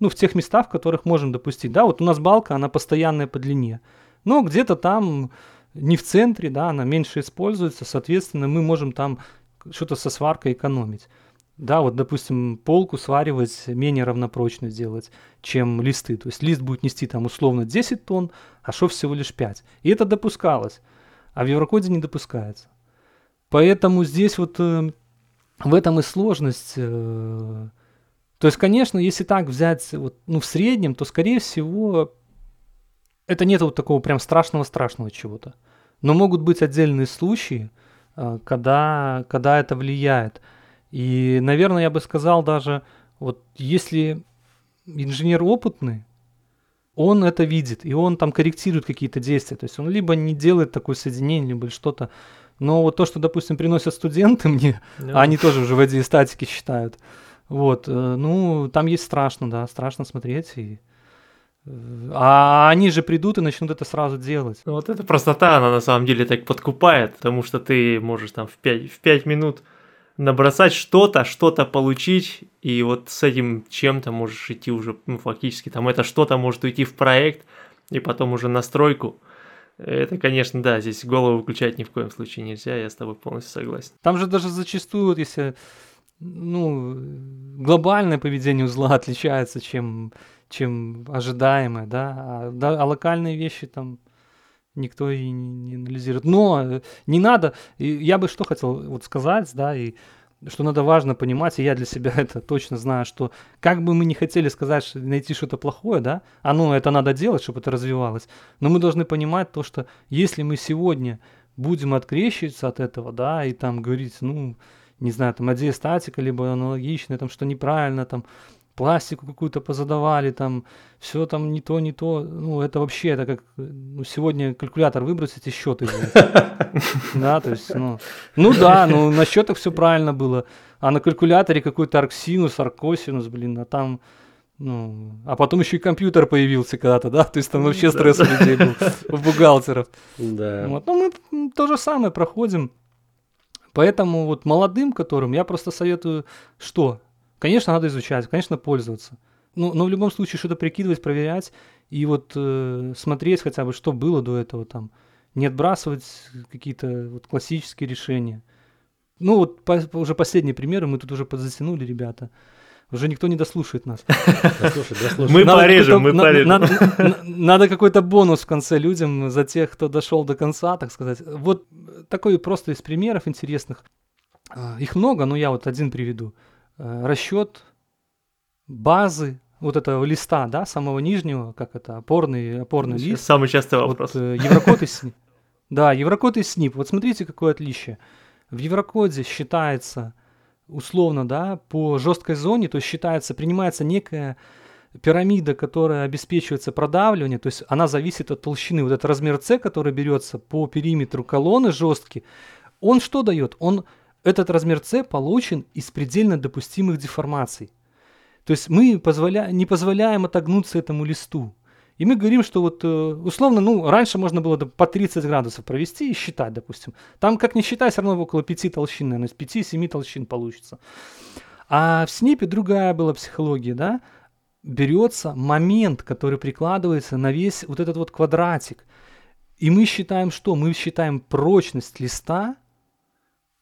Ну, в тех местах, в которых можем допустить. Да, вот у нас балка, она постоянная по длине. Но где-то там, не в центре, да, она меньше используется, соответственно, мы можем там что-то со сваркой экономить. Да, вот, допустим, полку сваривать менее равнопрочно сделать, чем листы. То есть лист будет нести там условно 10 тонн, а шов всего лишь 5. И это допускалось. А в Еврокоде не допускается. Поэтому здесь вот э, в этом и сложность. Э, то есть, конечно, если так взять вот, ну, в среднем, то, скорее всего, это нет вот такого прям страшного-страшного чего-то. Но могут быть отдельные случаи, э, когда, когда это влияет. И, наверное, я бы сказал даже, вот если инженер опытный, он это видит, и он там корректирует какие-то действия. То есть он либо не делает такое соединение, либо что-то. Но вот то, что, допустим, приносят студенты мне, yeah. а они тоже уже в идее статики считают, вот, э, ну, там есть страшно, да, страшно смотреть. И... А они же придут и начнут это сразу делать. Ну, вот эта простота, она на самом деле так подкупает, потому что ты можешь там в 5, в 5 минут набросать что-то, что-то получить, и вот с этим чем-то можешь идти уже, ну, фактически, там это что-то может уйти в проект, и потом уже настройку. Это, конечно, да, здесь голову выключать ни в коем случае нельзя, я с тобой полностью согласен. Там же даже зачастую, если ну, глобальное поведение узла отличается, чем, чем ожидаемое, да, а, да, а локальные вещи там никто и не анализирует. Но э, не надо, я бы что хотел вот сказать, да, и что надо важно понимать, и я для себя это точно знаю, что как бы мы не хотели сказать, что найти что-то плохое, да, а ну это надо делать, чтобы это развивалось, но мы должны понимать то, что если мы сегодня будем открещиваться от этого, да, и там говорить, ну, не знаю, там, статика либо аналогичное, там, что неправильно, там, пластику какую-то позадавали, там, все там не то, не то. Ну, это вообще, это как, ну, сегодня калькулятор выбросить и счеты Да, то есть, ну, ну да, ну, на счетах все правильно было, а на калькуляторе какой-то арксинус, аркосинус, блин, а там, ну, а потом еще и компьютер появился когда-то, да, то есть там вообще стресс у людей был, у бухгалтеров. Да. Вот, ну, мы то же самое проходим. Поэтому вот молодым, которым я просто советую, что Конечно, надо изучать, конечно, пользоваться. Но, но в любом случае что-то прикидывать, проверять и вот э, смотреть хотя бы, что было до этого там. Не отбрасывать какие-то вот классические решения. Ну вот по, уже последние примеры мы тут уже подзатянули, ребята. Уже никто не дослушает нас. Мы порежем, мы порежем. Надо какой-то бонус в конце людям за тех, кто дошел до конца, так сказать. Вот такой просто из примеров интересных. А, их много, но я вот один приведу. Э, расчет базы вот этого листа, да, самого нижнего, как это, опорный, опорный Сейчас лист. Самый частый вопрос. Вот, э, Еврокод и СНИП. Да, Еврокод и СНИП. Вот смотрите, какое отличие. В Еврокоде считается условно, да, по жесткой зоне, то есть считается, принимается некая пирамида, которая обеспечивается продавливание, то есть она зависит от толщины. Вот этот размер С, который берется по периметру колонны жесткий, он что дает? Он этот размер С получен из предельно допустимых деформаций. То есть мы позволя... не позволяем отогнуться этому листу. И мы говорим, что вот э, условно, ну, раньше можно было по 30 градусов провести и считать, допустим. Там, как не считать, все равно около 5 толщин, наверное, из 5-7 толщин получится. А в СНИПе другая была психология, да? Берется момент, который прикладывается на весь вот этот вот квадратик. И мы считаем что? Мы считаем прочность листа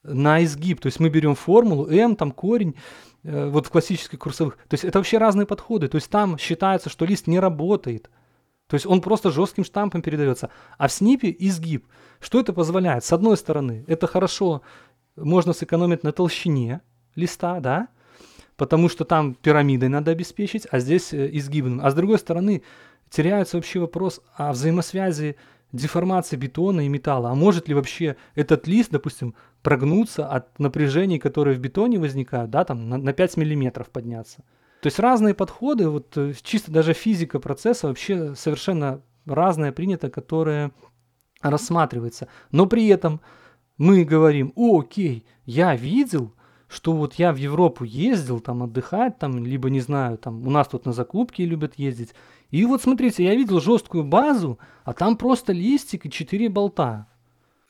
на изгиб. То есть мы берем формулу m, там корень, э, вот в классических курсовых. То есть это вообще разные подходы. То есть там считается, что лист не работает. То есть он просто жестким штампом передается. А в снипе изгиб. Что это позволяет? С одной стороны, это хорошо, можно сэкономить на толщине листа, да, потому что там пирамидой надо обеспечить, а здесь э, изгибным. А с другой стороны, теряется вообще вопрос о взаимосвязи деформации бетона и металла. А может ли вообще этот лист, допустим, прогнуться от напряжений, которые в бетоне возникают, да, там на, на 5 миллиметров подняться? То есть разные подходы, вот э, чисто даже физика процесса вообще совершенно разная принята, которая рассматривается. Но при этом мы говорим, о, окей, я видел, что вот я в Европу ездил там отдыхать, там, либо не знаю, там у нас тут на закупки любят ездить, и вот смотрите, я видел жесткую базу, а там просто листик и четыре болта.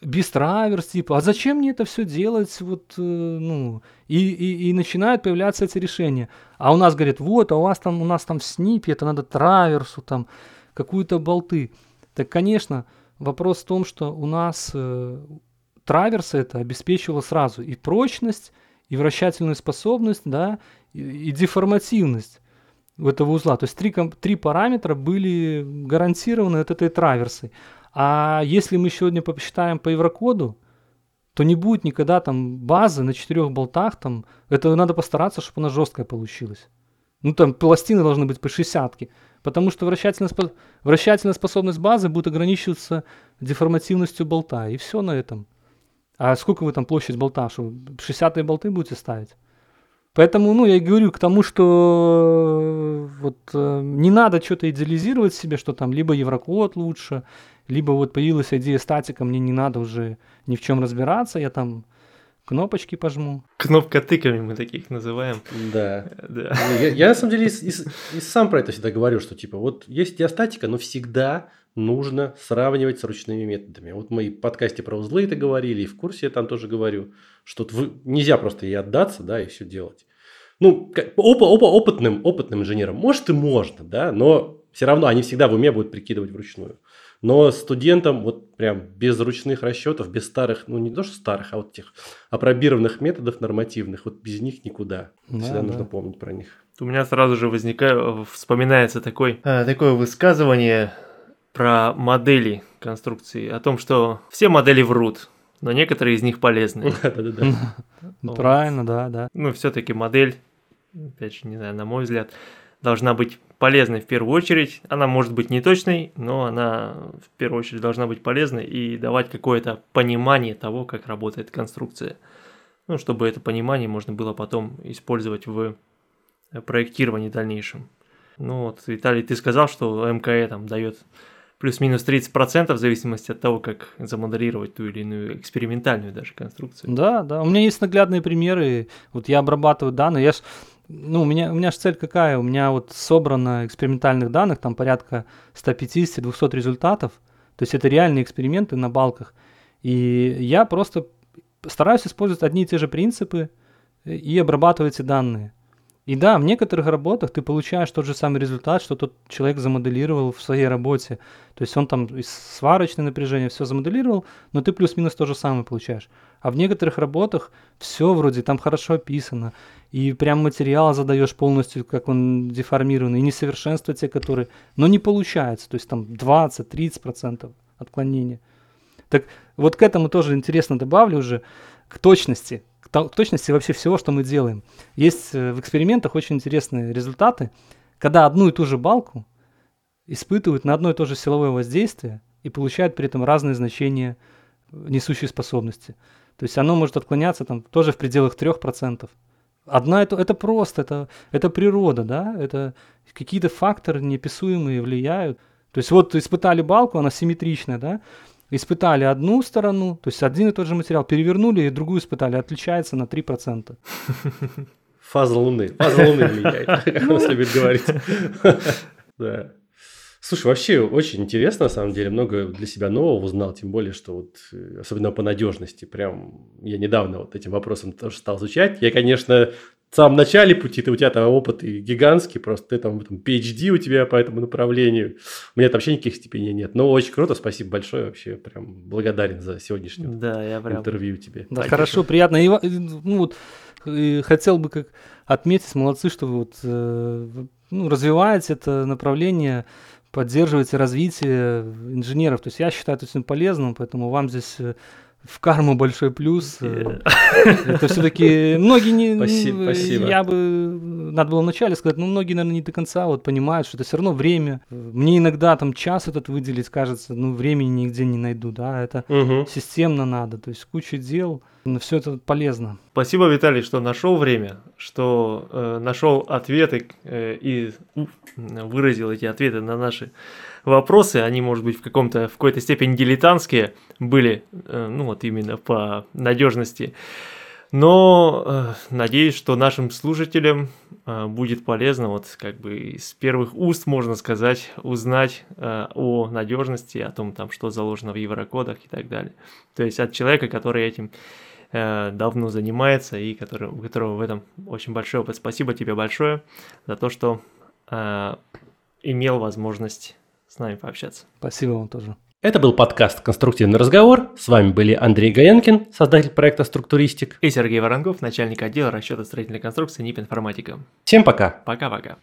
Без траверс, типа, а зачем мне это все делать? Вот, э, ну, и, и, и начинают появляться эти решения. А у нас говорят, вот, а у вас там, у нас там в снипе, это надо траверсу, там, какую-то болты. Так, конечно, вопрос в том, что у нас э, траверс это обеспечивало сразу и прочность, и вращательную способность, да, и, и деформативность этого узла. То есть три, три параметра были гарантированы от этой траверсы. А если мы сегодня посчитаем по еврокоду, то не будет никогда там базы на четырех болтах, там, это надо постараться, чтобы она жесткая получилась. Ну, там пластины должны быть по шестьдесятке, потому что вращательная, вращательная способность базы будет ограничиваться деформативностью болта, и все на этом. А сколько вы там площадь болта, что 60 болты будете ставить? Поэтому, ну, я и говорю к тому, что э, вот э, не надо что-то идеализировать себе, что там либо Еврокод лучше, либо вот появилась идея статика, мне не надо уже ни в чем разбираться, я там кнопочки пожму. Кнопка тыками мы таких называем. Да. да. Ну, я, я на самом деле и, и, и сам про это всегда говорю, что типа вот есть диастатика, но всегда нужно сравнивать с ручными методами. Вот мы в подкасте про узлы это говорили, и в курсе я там тоже говорю, что вы, нельзя просто ей отдаться, да, и все делать. Ну, оп, оп, опытным, опытным инженерам, может и можно, да, но все равно они всегда в уме будут прикидывать вручную. Но студентам вот прям без ручных расчетов, без старых, ну не то что старых, а вот тех опробированных методов нормативных, вот без них никуда. Да, Всегда да. нужно помнить про них. У меня сразу же возникает, вспоминается такой, а, такое высказывание про модели конструкции, о том, что все модели врут, но некоторые из них полезны. Правильно, да, да. Ну, все-таки модель, опять же, не знаю, на мой взгляд, должна быть полезной в первую очередь. Она может быть не точной, но она в первую очередь должна быть полезной и давать какое-то понимание того, как работает конструкция. Ну, чтобы это понимание можно было потом использовать в проектировании дальнейшем. Ну вот, Виталий, ты сказал, что МКЭ там дает плюс-минус 30% в зависимости от того, как замоделировать ту или иную экспериментальную даже конструкцию. Да, да. У меня есть наглядные примеры. Вот я обрабатываю данные. Я ж, ну, у меня, у меня же цель какая? У меня вот собрано экспериментальных данных, там порядка 150-200 результатов. То есть это реальные эксперименты на балках. И я просто стараюсь использовать одни и те же принципы и обрабатывать эти данные. И да, в некоторых работах ты получаешь тот же самый результат, что тот человек замоделировал в своей работе. То есть он там из сварочное напряжение все замоделировал, но ты плюс-минус то же самое получаешь. А в некоторых работах все вроде там хорошо описано, и прям материал задаешь полностью, как он деформированный, и несовершенства те, которые... Но не получается, то есть там 20-30% отклонения. Так вот к этому тоже интересно добавлю уже, к точности точности вообще всего, что мы делаем. Есть э, в экспериментах очень интересные результаты, когда одну и ту же балку испытывают на одно и то же силовое воздействие и получают при этом разные значения несущей способности. То есть оно может отклоняться там тоже в пределах 3%. Одна это, это просто, это, это природа, да, это какие-то факторы неописуемые влияют. То есть вот испытали балку, она симметричная, да, испытали одну сторону, то есть один и тот же материал, перевернули и другую испытали, отличается на 3%. Фаза Луны. Фаза Луны влияет, как он любит говорить. Да. Слушай, вообще очень интересно, на самом деле, много для себя нового узнал, тем более, что вот, э, особенно по надежности, прям я недавно вот этим вопросом тоже стал изучать. Я, конечно, в самом начале пути, ты, у тебя там опыт гигантский, просто ты там, там PhD у тебя по этому направлению. У меня там вообще никаких степеней нет. Но очень круто, спасибо большое, вообще прям благодарен за сегодняшнее да, я прям... интервью тебе. Да, Спасибо. хорошо, приятно. И, ну, вот, и хотел бы как отметить, молодцы, что вот, э, ну, развиваете это направление, поддерживаете развитие инженеров. То есть я считаю это очень полезным, поэтому вам здесь э, в карму большой плюс. Э, это все-таки многие не... Спасибо, спасибо. Я бы... Надо было вначале сказать, но многие, наверное, не до конца вот понимают, что это все равно время. Мне иногда там час этот выделить, кажется, ну, времени нигде не найду, да, это угу. системно надо, то есть куча дел, но все это полезно. Спасибо, Виталий, что нашел время, что э, нашел ответы э, и выразил эти ответы на наши вопросы, они, может быть, в каком-то, в какой-то степени дилетантские были, э, ну вот именно по надежности. Но э, надеюсь, что нашим слушателям э, будет полезно, вот как бы из первых уст, можно сказать, узнать э, о надежности, о том, там, что заложено в еврокодах и так далее. То есть от человека, который этим э, давно занимается и который, у которого в этом очень большой опыт. Спасибо тебе большое за то, что э, имел возможность с нами пообщаться. Спасибо вам тоже. Это был подкаст «Конструктивный разговор». С вами были Андрей Гаенкин, создатель проекта «Структуристик». И Сергей Воронков, начальник отдела расчета строительной конструкции НИП «Информатика». Всем пока. Пока-пока.